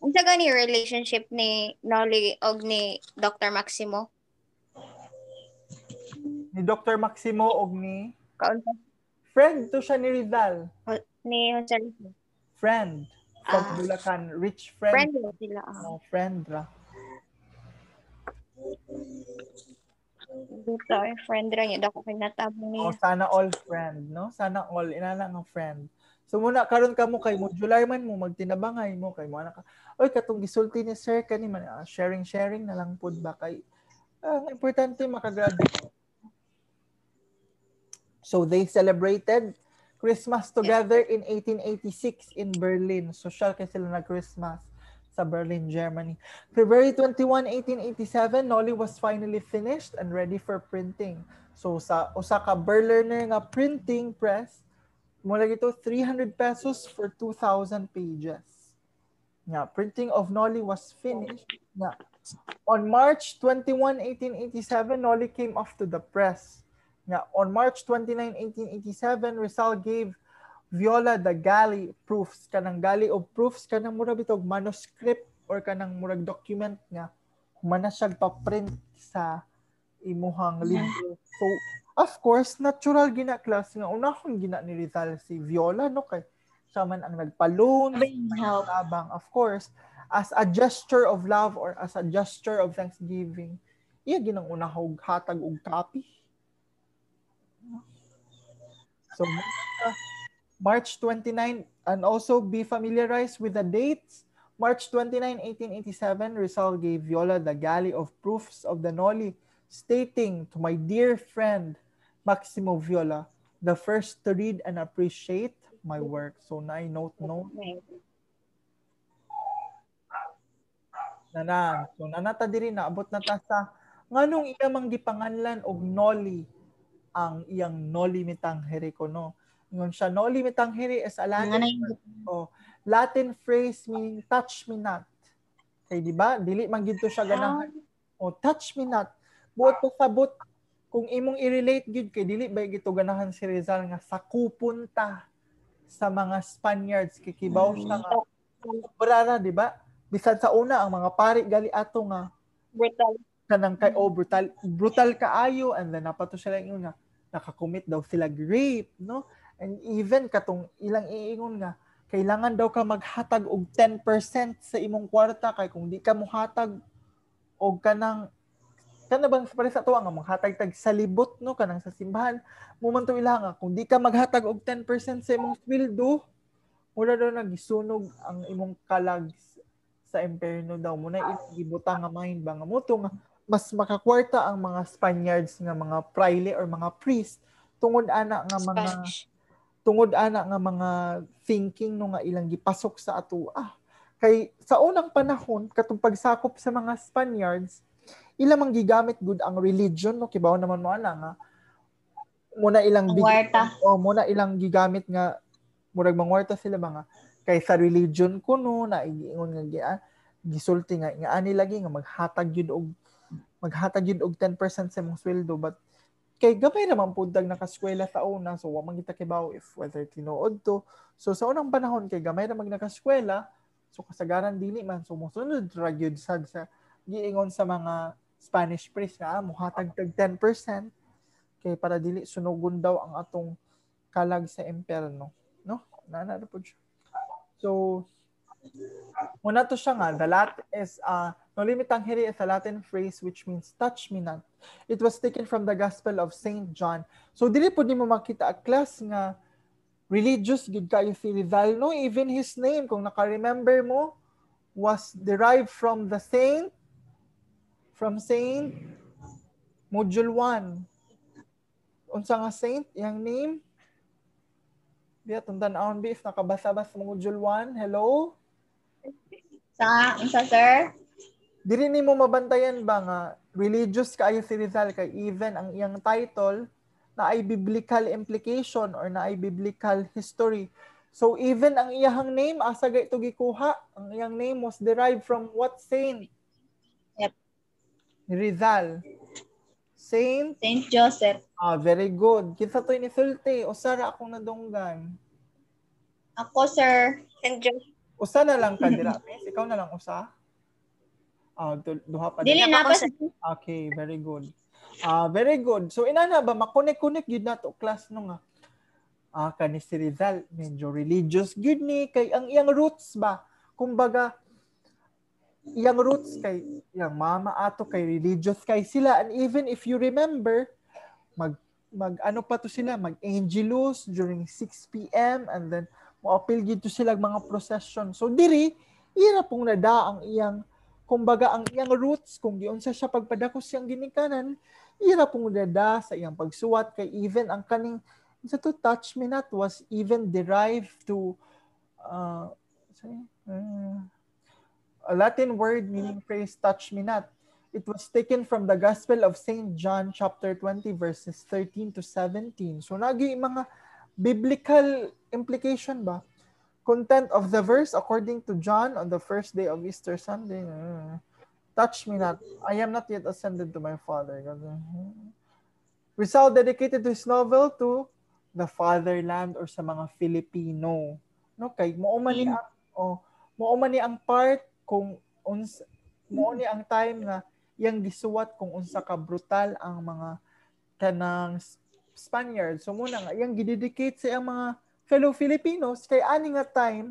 Unsa gani relationship ni Nolly og ni Dr. Maximo? Ni Dr. Maximo og ni Kaunsa friend to siya ni Rizal. ni Jose Rizal? Friend from Ah. Bulacan. Rich friend. Friend mo sila. ah. Oh, friend ra. Dito ay friend ra niya dako kay natabang Oh, niya. sana all friend, no? Sana all inana nga friend. So muna karon kamo kay modular man mo magtinabangay mo kay mo ana ka. Oy katong gisulti ni sir kani man ah, sharing sharing na lang pud ba kay ang importante makagraduate. So they celebrated Christmas together in 1886 in Berlin. Social kay sila na Christmas sa Berlin, Germany. February 21, 1887, Nolly was finally finished and ready for printing. So sa usa ka Berliner nga printing press, mula gito 300 pesos for 2,000 pages. Nga, printing of Nolly was finished. Nga, on March 21, 1887, Nolly came off to the press. Nga, on March 29, 1887, Rizal gave Viola the galley proofs. Kanang galley of proofs kanang murag bitog manuscript or kanang murag document nga humana siya pa-print sa imuhang libro. So, of course, natural gina class nga unahon gina ni Rizal si Viola no? Kay siya man ang nagpa-loan. Tabang of course as a gesture of love or as a gesture of thanksgiving. Iya ginang unahog hatag og copy so uh, March 29 and also be familiarized with the dates March 29, 1887, Rizal gave Viola the galley of proofs of the Noli, stating to my dear friend Maximo Viola, the first to read and appreciate my work. So na note no. Nanang. So nanata diri naabot na ta sa nganong iya mang gipanganlan og Noli ang iyang Noli mitanghere ko no. Ngon siya Noli mitanghere is a na Latin oh, Latin phrase meaning touch me not. Kay di ba? Dili man gid to siya ganahan. Oh, touch me not. Buot pa sabot kung imong i-relate gid kay dili ba gito ganahan si Rizal nga sakupunta sa mga Spaniards kikibaw siya nga brara di ba? Bisan sa una ang mga pari gali ato nga Brutal. Kanang kay oh brutal brutal kaayo and then napato sila yung nga nakakommit daw sila rape no? And even katong ilang iingon nga kailangan daw ka maghatag og 10% sa imong kwarta kay kung di ka mohatag og kanang kana bang pare sa tuwa nga maghatag tag sa libot no? Kanang sa simbahan mo man to ila nga kung di ka maghatag og 10% sa imong sweldo mura daw nagisunog ang imong kalag sa imperno daw. Muna ibutang nga mind ba nga mo to nga mas makakwarta ang mga Spaniards nga mga praile or mga priest tungod ana nga mga Spanish. tungod ana nga mga thinking no nga ilang gipasok sa ato. Ah kay sa unang panahon katong pagsakop sa mga Spaniards ila man gigamit gud ang religion no? Kibaw naman mo ana nga muna ilang Ang big- oh muna ilang gigamit nga murag mangwarta sila mga kay sa religion ko no na iingon nga ah, gisulti nga nga ani lagi nga maghatag yun og maghatag yun og 10% sa imong sweldo but kay gamay naman pud dag nakaskwela sa una so wa man kita kibaw if whether tinuod to. So sa unang panahon kay gamay ra mag nakaskwela so kasagaran dili man so mosunod ra gyud sad sa giingon sa mga Spanish priest nga ah, mohatag tag 10% kay para dili sunugon daw ang atong kalag sa imperno no? Nana pud siya. So Muna to siya nga, the lat is, uh, no limitang hiri is a Latin phrase which means touch me not. It was taken from the Gospel of Saint John. So, dili po di mo makita a class nga religious gid kayo si Rizal. No, even his name, kung naka-remember mo, was derived from the saint, from Saint Module 1. Unsa nga saint, yang name? Diya, tundan aon if nakabasa ba sa Module 1. Hello? Sa, sa sir? Dili ni mo mabantayan ba nga religious kaayo si Rizal kay even ang iyang title na ay biblical implication or na ay biblical history. So even ang iyang name asa gay ito gikuha, ang iyang name was derived from what saint? Yep. Rizal. Saint Saint Joseph. Ah, very good. Kinsa to inisulti? Usara akong nadunggan. Ako, sir. And just Usa na lang ka dira, miss. Ikaw na lang usa. Du- duha pa. Dili na pa. Okay, very good. Ah, very good. So inana ba makonek-konek gyud nato class no nga. Ah, kani si Rizal medyo religious gyud ni kay ang iyang roots ba. Kumbaga iyang roots kay iyang mama ato kay religious kay sila and even if you remember mag mag ano pa to sila mag angelus during 6 p.m. and then moapil gid to sila mga procession. So diri ira pong nada ang iyang kumbaga ang iyang roots kung giunsa siya pagpadakos siyang ginikanan ira pong dada sa iyang pagsuwat. Kay even ang kaning sa to touch me not was even derived to uh, sorry, uh, a Latin word meaning phrase touch me not it was taken from the Gospel of St. John chapter 20 verses 13 to 17 so nagi mga biblical implication ba content of the verse according to John on the first day of Easter Sunday. uh, touch me not. I am not yet ascended to my Father. Rizal dedicated his novel to the fatherland or sa mga Filipino. No kay mo man ang oh, mo man ang part kung uns mo ni ang time nga iyang gisuwat kung unsa ka brutal ang mga kanang Spaniards. So muna nga iyang gidedicate sa mga fellow Filipinos kay ani nga time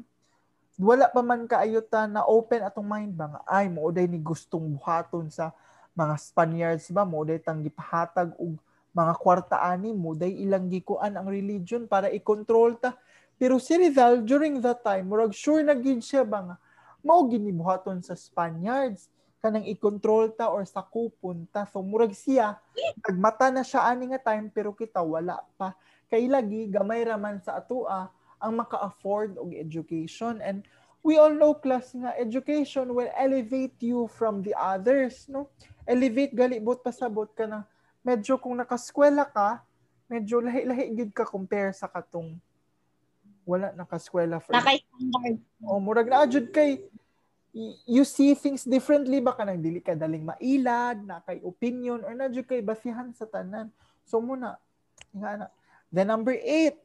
wala pa man kaayutan na open atong mind ba nga ay mo ni gustong buhaton sa mga Spaniards ba? Mo tang gipahatag og mga kwarta ani? Mo day ilang gikuan ang religion para i-control ta? Pero si Rizal during that time murag sure na gid siya ba nga mao ginibuhaton sa Spaniards kanang i-control ta or sa kupon ta. So murag siya nagmata na siya ani nga time pero kita wala pa kay lagi gamay raman sa atoa ang maka-afford og education. And we all know class nga education will elevate you from the others no? Elevate gali but pasabot ka na. Medyo kung nakaskwela ka medyo lahi-lahi gid ka compare sa katong wala nakaskwela for Nakay standard. o murag na jud kay you see things differently baka nang dili ka daling mailad na kay opinion or na jud kay basihan sa tanan. So muna nga na the number eight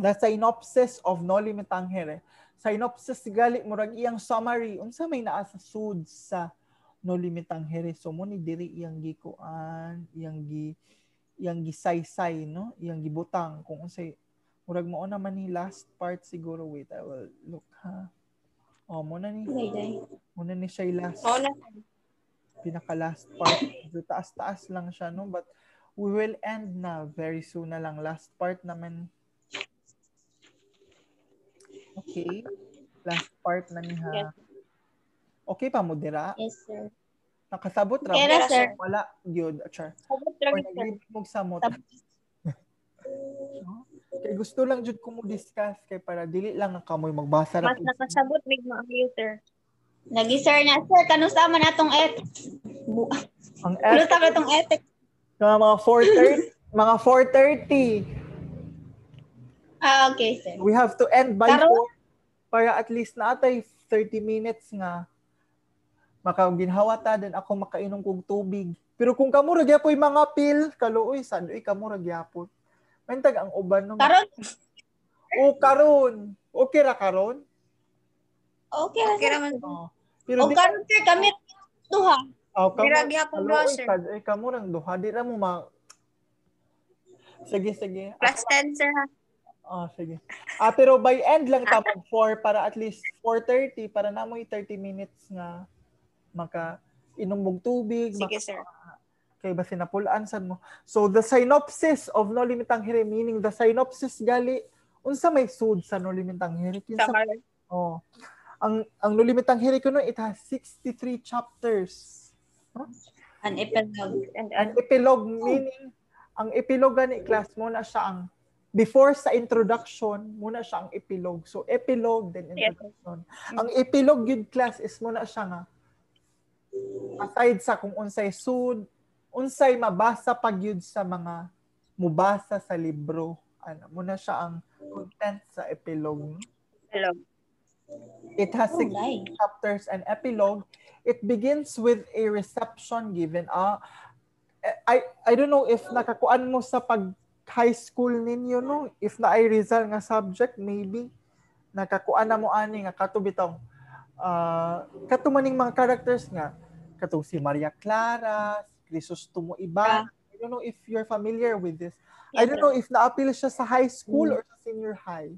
the synopsis of Noli Me Tangere. Synopsis gali murag iyang summary unsa may naa sa sud sa Noli Me Tangere. So mo ni diri iyang gikuan, iyang gi iyang gisaysay no, iyang gibutang kung unsay murag mo naman ni last part siguro wait I will look ha. Oh, mo na ni Day, day. mo na ni siya last Oo na. pinaka last part. So, taas-taas lang siya no, but we will end na very soon na lang last part naman Okay. Last part na niya. Yes. Okay pa mo dira? Yes, sir. Nakasabot ra? Mo? ra, Yes, sir. Wala, gyud, char. Sabot Or lang sir. naglibig mo sa mot. Sabot. No? Kay gusto lang jud ko mo discuss kay para dili lang ang kamoy magbasa ra. Mas nakasabot mig maayo sir. Lagi, sir, na. Sir, kanusta man atong et? Ang Kanusta ethics, man atong ethics? Mga mga 4:30, mga 4:30. Ah, okay, sir. We have to end by Karon? 4 para at least naatay 30 minutes nga makaginhawa ta then ako makainom kog tubig. Pero kung kamo ra gyapon mga pill, kaluoy sad uy kamo ra gyapon. Mentag ang uban no. Karon? O karon. Okay ra karon? Okay, ra, Okay sir. raman. Oh. Pero O karon, kami duha. Oh, kamo. Grabe akong sir. sad, uy kamo rang duha di ra mo ma Sige, sige. Plus 10 sir. Oh, sige. Ah, pero by end lang ta mag 4 para at least 4:30 para na mo 30 minutes nga maka inom mong tubig, Sige sir. kay basi napulaan sad mo. So the synopsis of No Limitang Hiri meaning the synopsis gali unsa may sud sa No Limitang Hiri kinsa oh. Ang ang No Limitang Hiri kuno it has 63 chapters. An epilogue. And, An and epilogue meaning ang epilogue gani class mo na siya ang before sa introduction muna siya ang epilogue. So epilogue then Yes. introduction. Ang epilogue gid class is muna siya nga aside sa kung unsay sud, unsay mabasa pag yun sa mga mubasa sa libro. Ano, muna siya ang content sa epilogue. hello. It has Oh, six nice. chapters and epilogue. It begins with a reception given. Ah, I I don't know if nakakuan mo sa pag high school ninyo no if na ay Rizal nga subject maybe nakakuan na mo ani nga kato bitong uh, kato maning mga characters nga katong si Maria Clara, si Crisostomo Iba. I don't know if you're familiar with this. I don't know if na-appeal siya sa high school or sa senior high.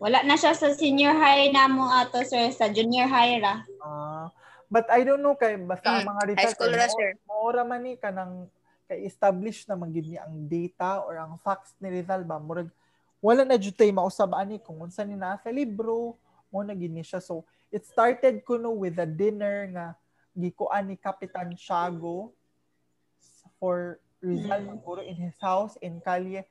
Wala na siya sa senior high na mo ato, sir. Sa junior high ra. Ah, but I don't know kay basta ang Mm, mga high Rizal school ra, mo- sir. Maora man ni kanang kay establish na man gid niya ang data or ang facts ni Rizal ba murag wala na jud tay mausab ani kung unsa ni naa sa libro mo na gid ni siya so it started kuno with a dinner nga gikuan ni Kapitan Shago for Rizal Mm. in his house in Calle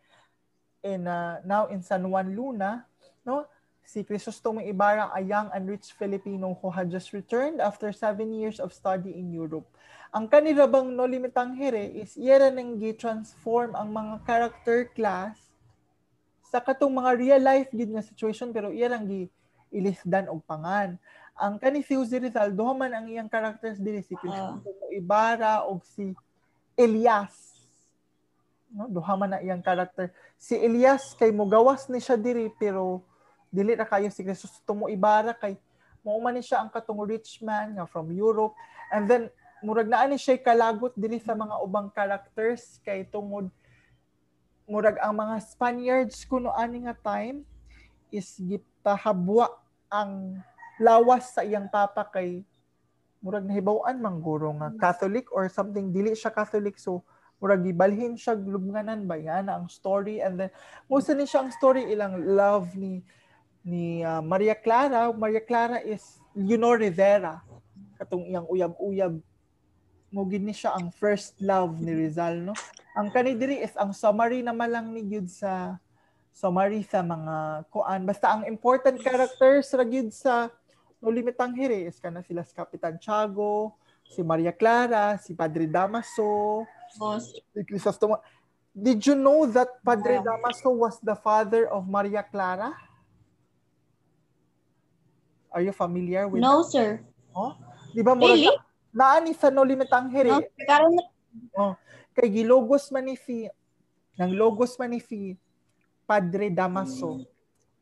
in uh, now in San Juan Luna no si Crisostomo Ibarra, a young and rich Filipino who had just returned after seven years of study in Europe. Ang kanila bang no limitang here is iyara nang gi-transform ang mga character class sa katong mga real life gid nga situation pero iya lang gi ilisdan og pangan. Ang kani si Jose Rizal, duha man ang iyang characters diri si Crisostomo Ibarra og si Elias. No, duha man na iyang character. Si Elias kay mogawas ni siya diri pero dili ra kayo si Crisostomo Ibarra kay mao man siya ang katong rich man nga from Europe. And then murag naa ni siya kalagot dili sa mga ubang characters kay tungod murag ang mga Spaniards kuno ani nga time is gipahabwa ang lawas sa iyang papa kay murag nahibaw-an man guro nga Catholic or something. Dili siya Catholic so murag gibalhin siya lubnganan ba? Yan ang story. And then musa ni siya ang story ilang love ni ni uh, Maria Clara. Maria Clara is Leonor Rivera. Katong iyang uyab-uyab. Mo gini siya ang first love ni Rizal no? Ang kani diri is ang summary na malang ni gyud sa summary sa mga kuan. Basta ang important characters ra gyud sa No Limitang Hiri is kana sila si Kapitan Tiago, si Maria Clara, si Padre Damaso, si Crisostomo. Did you know that Padre Damaso was the father of Maria Clara? Are you familiar with no, sir. Oh? Di ba murag Really? naani sa No Limitang Hiri? No, karon Oh, kay gilogos man ni si nang logos man ni si Padre Damaso.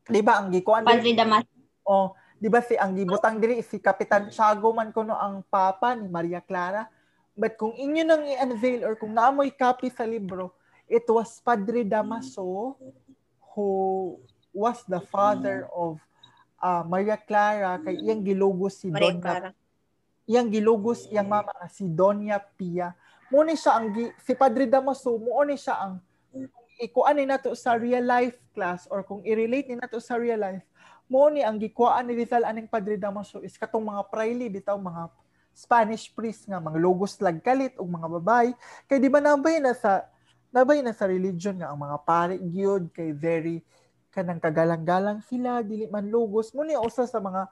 Di ba ang gikuan Padre Damas. Oh, di ba si ang gibutang diri si Kapitan Tiago man kuno ang papa ni Maria Clara. But kung inyo nang i-unveil or kung naamoy copy sa libro, it was Padre Damaso who was the father of uh, Maria Clara kay iyang gilugos si Maria Doña Clara. iyang gilugos iyang mama nga si Doña Pia. Mo ni siya ang si Padre Damaso mo ni siya ang ikuan ni nato sa real life class or kung i-relate ni nato sa real life mo ni ang gikuan ni Rizal aning Padre Damaso is katong mga praile bitaw mga Spanish priest nga mga logos lagkalit og mga babay kay di ba nabay na sa nabay na sa religion nga ang mga pare gyud kay very kanang kagalang-galang sila dili man logos mo ni usa sa mga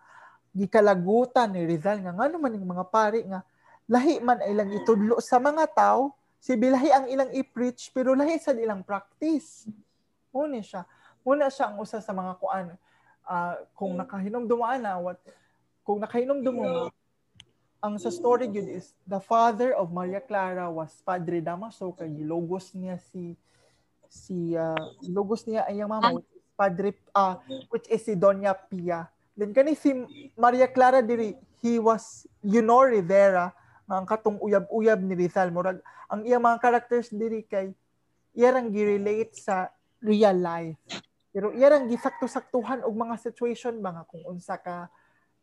gikalagutan ni Rizal nga ngano man yung mga pare nga lahi man ay lang itudlo sa mga tao si bilahi ang ilang i-preach pero lahi sa ilang practice. Mo ni siya. Muna siya ang usa sa mga kuan ah, kung nakahinom dumaan na what kung nakahinom dumo ang sa story yun is the father of Maria Clara was Padre Damaso kay logos niya si si ah, logos niya ay ang mama Padre ah which is si Doña Pia. Then kani si Maria Clara diri he was Leonor Rivera nga katong uyab-uyab ni Rizal. Murag ang iyang mga characters diri kay iyang gi-relate sa real life. Pero iyang gisakto-saktuhan og mga situation nga kung unsa ka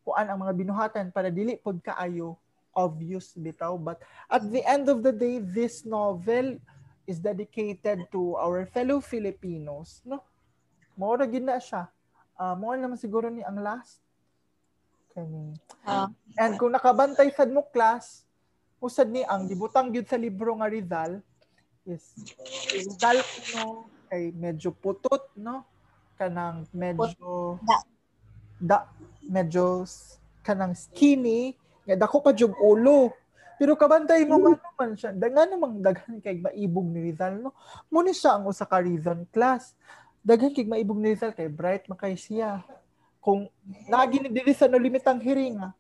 kuan ang mga binuhatan para dili pod kaayo obvious bitaw. But at the end of the day this novel is dedicated to our fellow Filipinos no mo ra gid na siya. Ah, mo naman siguro ni ang last. Kani. Ah. and kung nakabantay sad mo class usad ni ang gibutang gyud sa libro nga Rizal is Rizal no? Kay medyo putot no? Kanang medyo Da. da. Medyo kanang skinny nga dako pa jug ulo. Pero kabantay mo nga naman siya. Daghan namang daghan kay maibog ni Rizal no? Mo ni siya ang usa ka reason class daghan kay maibog ni Rizal kay bright man kay siya. Kung nagi ni sa no limitang hiringa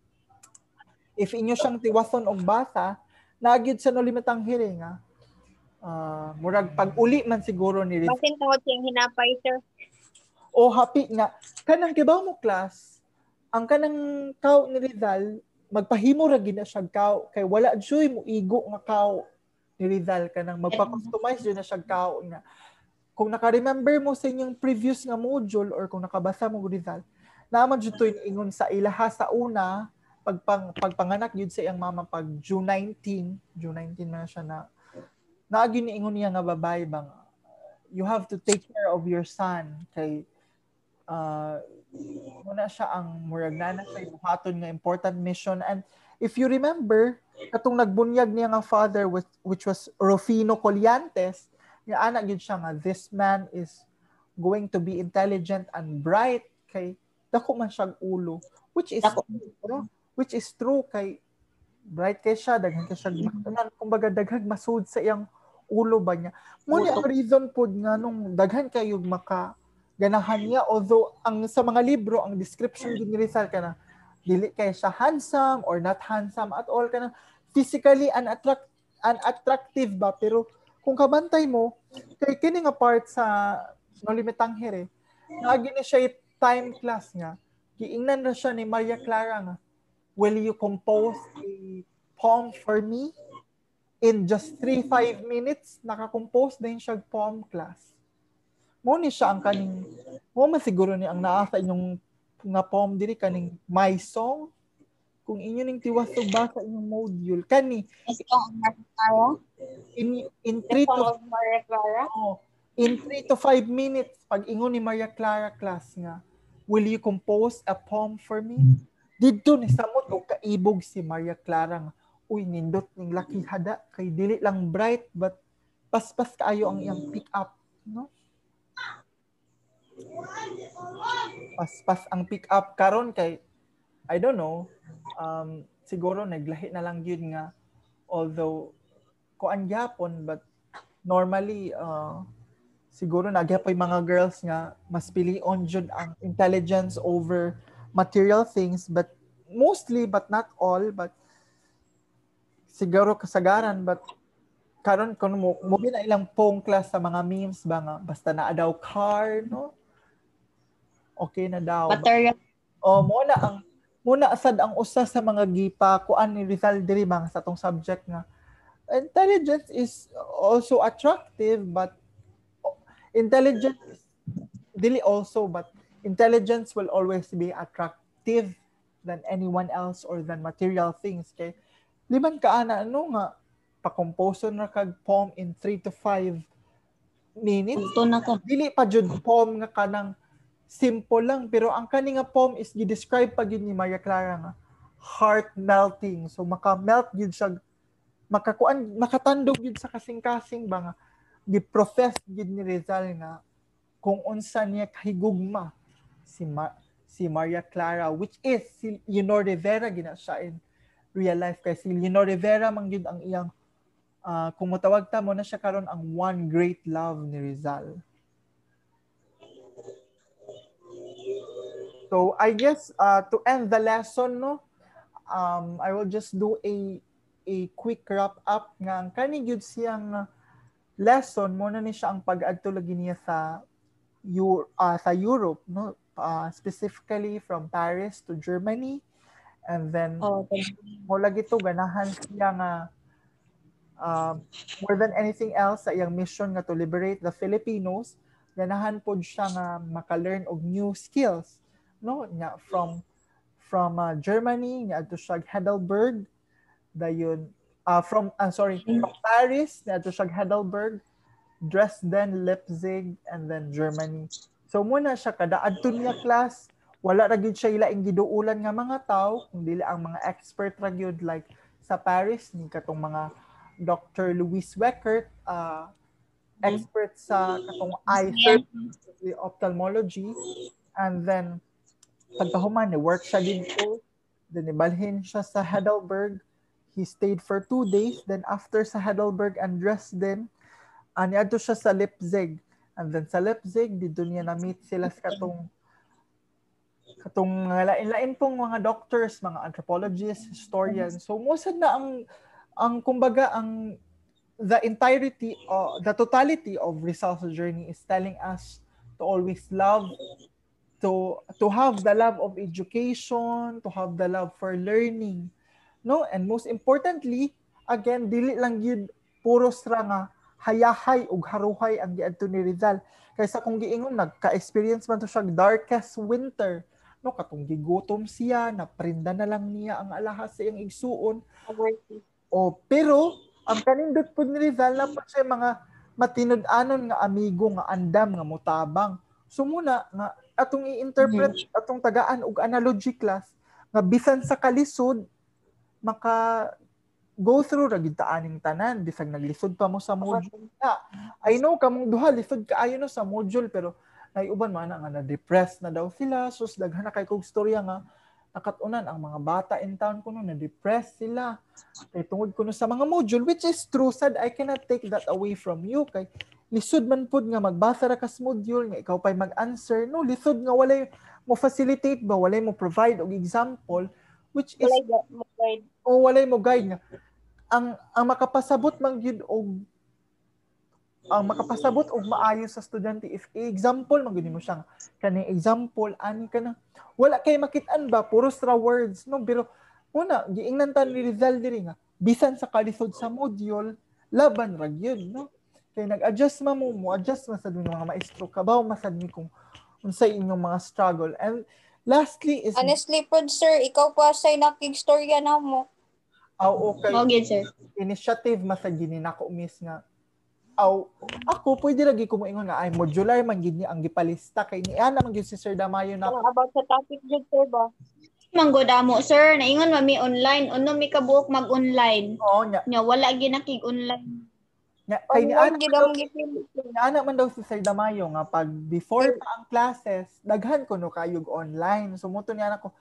if inyo siyang tiwason og basa nagyud sa no limitang hiringa ah. Murag pag uli man siguro ni Rizal Basin tungod siyang hinapay, sir. o happy nga. Kanang kibaw mo class ang kanang kaw ni Rizal magpahimo ra gid na siya kaw kay wala joy mo igo nga kaw ni Rizal kanang magpa-customize jud na siya kaw nga kung naka-remember mo sa inyong previous nga module or kung nakabasa mo Rizal naman jud to ingon sa ilaha sa una pagpang pagpanganak jud sa iyang mama pag June 19 June 19 man siya na naagi ni ingon niya nga babay bang you have to take care of your son. Kay uh, muna siya ang murag na sa buhaton nga important mission. And if you remember katong nagbunyag niya nga father which, which was Rufino Colliantes nga anak gyud siya nga this man is going to be intelligent and bright kay dako man siya ulo which is Dako. no? which is true kay bright kay siya daghan kay siya matunan kumbaga daghag masud sa iyang ulo ba niya mo ni ang reason pod nga nung daghan kayo maka ganahan niya although ang sa mga libro ang description din ni Rizal kana dili kay siya handsome or not handsome at all kana physically unattract unattractive ba pero kung kabantay mo kay kini nga part sa no limitang here nagi ni siya time class nga. Giingnan ra siya ni Maria Clara nga will you compose a poem for me? In just 3-5 minutes nakakompose din siya poem class. Mo ni siya ang kaning mo man siguro ni ang naa sa inyong nga poem diri kaning my song kung inyo ning tiwas og basa inyong module kani in in The 3 to oh, in 3 to 5 minutes pag ingon ni Maria Clara class nga will you compose a poem for me? Didto ni samot og kaibog si Maria Clara nga uy nindot ning laki hada kay dili lang bright but paspas kaayo ang iyang pick up no? Paspas ang pick up karon kay I don't know um siguro naglahi na lang yun nga. Although kuan gyapon but normally uh, siguro nagyapoy mga girls nga mas pilion jud ang intelligence over material things but mostly but not all but siguro kasagaran but karon kun mo mo na ilang pong class sa mga memes ba nga basta na daw car no? Okay na daw. Material. o mo na ang muna asad ang usa sa mga gipa kuan ni Rizal diri mga sa tong subject nga intelligence is also attractive but intelligence dili also but intelligence will always be attractive than anyone else or than material things kay liman ka ana ano nga pa-compose na kag poem in 3 to 5 minutes Ito na ka. dili pa jud poem nga kanang simple lang pero ang kani nga poem is gi-describe pa gyud ni Maria Clara nga heart melting. So maka-melt gyud siya makakuan makatandog gyud sa kasing-kasing ba nga gi-profess gyud ni Rizal nga kung unsa niya kahigugma si Ma- si Maria Clara which is si Leonor Rivera gina siya in real life. Kay si Leonor Rivera man gyud ang iyang ah, kung mutawag ta mo na siya karon ang one great love ni Rizal So I guess uh, to end the lesson, no, um, I will just do a a quick wrap up nga. Ang kani gyud siyang lesson mo na ni siya ang pag-adto lagi niya sa Eu- uh, sa Europe, no, uh, specifically from Paris to Germany, and then Oh, mo lagi to ganahan siya nga um, more than anything else sa iyang mission nga to liberate the Filipinos ganahan pod siya nga maka-learn og new skills no nya from from uh, Germany nya adto siya Heidelberg dayon uh, from uh, sorry from Paris nya adto siya Heidelberg Dresden Leipzig and then Germany so muna siya kada adto niya class wala ra gyud siya ilaing giduulan nga mga tao kung dili ang mga expert ra gyud like sa Paris ni katong mga Dr. Louis Weckert uh, expert sa katong eye surgery, ophthalmology and then pagkahuman ni work siya dito then ibalhin siya sa Heidelberg. He stayed for two days. Then after sa Heidelberg and Dresden ani adto siya sa Leipzig. And then sa Leipzig dito niya na meet sila sa katong katong lain-lain pong mga doctors, mga anthropologists, historians. So most na ang ang kumbaga ang the entirety uh, the totality of Rizal's journey is telling us to always love to to have the love of education, to have the love for learning. No? And most importantly, again, dili lang yun puros ra nga hayahay ug haruhay ang giadto ni Rizal. Kaysa kung giingon nagka-experience man to siya darkest winter, no katong gigutom siya, naprinda na lang niya ang alahas sa iyang igsuon. O pero ang kanindot po ni Rizal na po siya mga matinud-anon nga amigo nga andam nga mutabang. So muna nga atong i-interpret atong tagaan og analogy class nga bisan sa kalisod maka go through ra gid ta aning tanan bisag naglisod pa mo sa module. Na I know kamong duha lisod kaayo no sa module pero naiuban man na nga na depressed na daw sila. Sus daghan na kay kog storya nga nakatunan ang mga bata in town kuno na depressed sila. Kay tungod kuno sa mga module which is true sad I cannot take that away from you. Kay lisod man pud nga magbasa ra kas module nga ikaw pay mag-answer no lisod nga walay mo facilitate ba walay mo provide og example which is o walay mo guide nga. Ang ang makapasabot man gyud og ang makapasabot og maayo sa estudyante if example man gyud mo siya kani example ani ka na. Wala kay makit-an ba puros ra words no pero una giingnan ta ni Rizal diri nga bisan sa kalisod sa module laban ra gyud no Kay nag-adjust ma mo mo, adjust man sad mga maestro kabaw masad mi kung unsay inyong mga struggle. And lastly is Honestly, pod sir, ikaw pa sa nakig-storya na mo. aw okay Mao gyud sir. initiative masad gini nako miss nga aw ako pwede lagi ko moingon nga ay modular man gid ni ang gipalista kay ni ana man gyud si Sir Damayo na about sa topic jud sir ba? Manggo damo sir, naingon mami online, uno mi kabuok mag-online. oo nya Nya wala ginakig online. Nya kay ni ana Online gid ang gipili. ni ana man daw si Sir Damayo nga pag before pa ang classes daghan ko no kayog online. Sumuto niya ko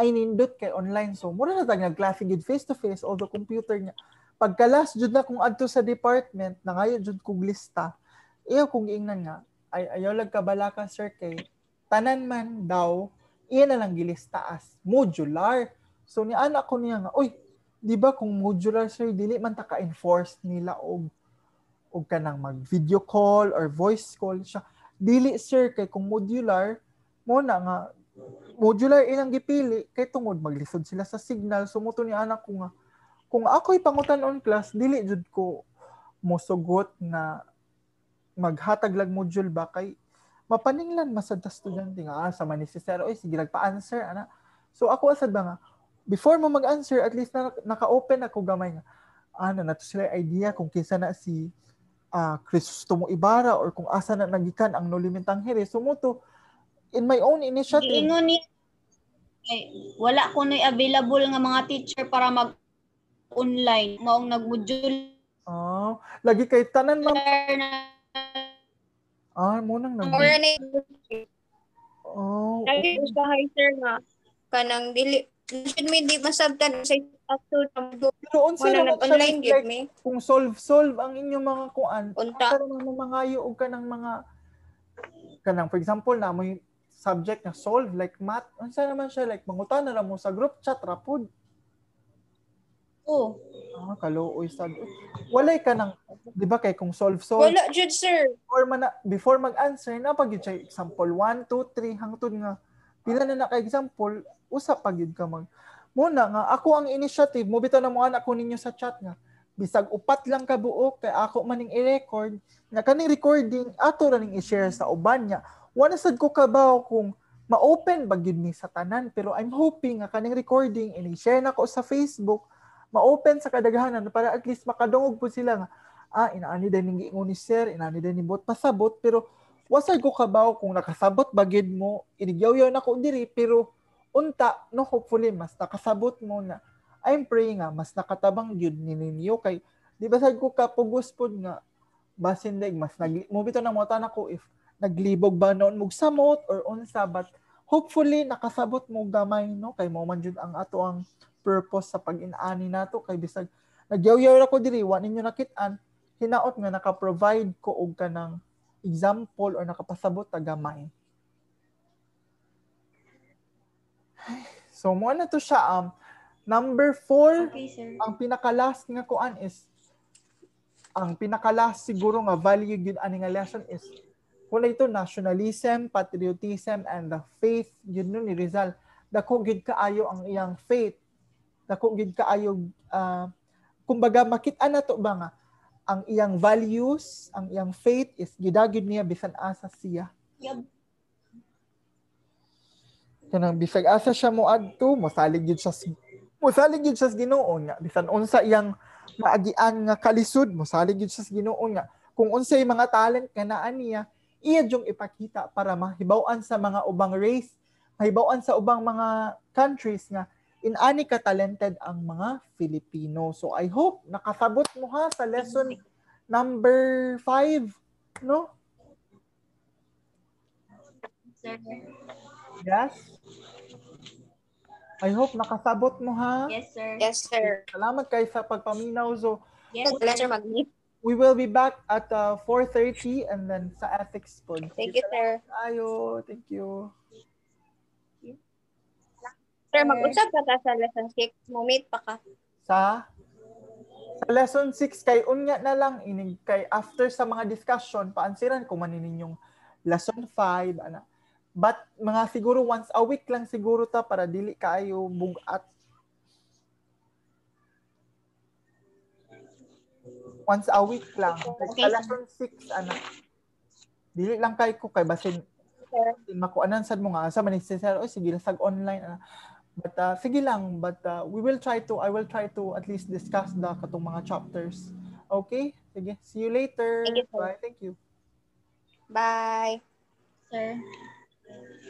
ay nindot kay online. So mura na tag nagklase gid face to face although computer niya. Pagka last jud na kung adto sa department na ngayon jud kog lista. Iyo kung ingnan nga ay ayaw lag kabala ka sir kay tanan man daw iya na lang gilista as modular. So ni anak ko niya nga oy di ba kung modular sir dili man ta ka-enforce nila og og kanang mag video call or voice call siya. Dili sir kay kung modular mo na nga modular ilang gipili kay tungod maglisod sila sa signal. Sumuto ni anak ko nga kung ako'y pangutan on class dili jud ko mosugot na maghatag lag module ba kay mapaninglan masad ta estudyante nga ah, sa manisisero oy sige pa-answer ana. So ako asad ba nga before mo mag-answer at least na, naka-open ako gamay nga ano na to sila idea kung kinsa na si ah Crisostomo Ibarra or kung asa na nagikan ang Nolimitang Here sumuto in my own initiative. Giingon ni ay, wala ko na available nga mga teacher para mag online. Maong nag-module. Ah lagi kay tanan ma'am ah mo nang nag oh Lagi sa high sir nga kanang dili should me di masabtan sa unsa wala naman siya nag-online gid me. kung solve solve ang inyong mga kuan unta. naman mga mangayo og kanang mga kanang for example na mo subject na solve like math unsa naman siya like mangutan na lang mo sa group chat rapod oh ah kaluoy sad. Walay ka nang di ba kay kung solve solve? Wala jud sir. Before man na- before mag-answer na pag siya example 1 2 3 hangtod nga. Pila na naka example usa pa gyud ka mag muna nga ako ang initiative. Mo bitaw na mo anak ko ninyo sa chat nga. Bisag upat lang ka buok kay ako maning i-record. Nga kaning recording ato ra ning i-share sa uban niya. Wala sad ko kabaw kung ma-open ba gyud ni sa tanan pero I'm hoping nga kaning recording ini-share na ko sa Facebook ma-open sa kadaghanan para at least makadungog po sila nga ah inaani din ning giingon ni sir inaani din ni bot. Pasabot pero wasay ko kabaw kung nakasabot ba gyud mo. Inigyaw na ko diri pero unta no hopefully mas nakasabot mo na. I'm praying nga mas nakatabang gyud ni ninyo. Kay di ba sad ko kapugos pod nga basin leg mas nag mo na mo tanan ko if naglibog ba noon mog samot or unsa but hopefully nakasabot mo gamay no? Kay mo man jud ang ato ang purpose sa pag-inani nato kay bisag nagyaw-yaw ra ko diri wa ninyo nakit-an hinaot nga naka-provide ko og kanang example or nakapasabot ta gamay so mo na to siya um number four okay sir ang pinaka-last nga kuan is ang pinaka-last siguro nga value gyud ani nga lesson is wala ito nationalism, patriotism and the faith yun nun ni Rizal. Dako gyud kaayo ang iyang faith. Dako gyud kaayo uh, kumbaga makita na to ba nga ang iyang values, ang iyang faith is gidagyud niya bisan asa siya. Yab. Kanang bisag asa siya mo adto mosalig gyud siya sa- mosalig gyud siya sa Ginoo nga bisan unsa iyang maagian nga kalisod mosalig gyud siya sa Ginoo nga kung unsay mga talent nga naa niya iya jung ipakita para mahibaw-an sa mga ubang race mahibaw-an sa ubang mga countries nga inani ka talented ang mga Filipino. So i hope nakasabot mo ha sa lesson number 5 no? Sir yes I hope nakasabot mo ha. yes sir yes sir Salamat kay sa pagpaminaw. So, yes sir mag we will be back at uh, 4.30 and then sa ethics pod. thank you sir Ayo, thank you. sir mag-usap ka ta sa lesson 6 mo meet pa ka Sa sa lesson 6 kay unya na lang inig kay after sa mga discussion paansiran ko man ninyong lesson 5 ana. But mga siguro once a week lang siguro ta para dili kaayo bugat. once a week lang. Okay. sa lesson 6, anak. Dili lang kay ko kay basin Sir. makuanan sad mo nga sa man sir oh sige sag online ah. but uh, sige lang but uh, we will try to I will try to at least discuss the katong mga chapters okay sige see you later Sige, sir. bye thank you Bye. Sir. Amen.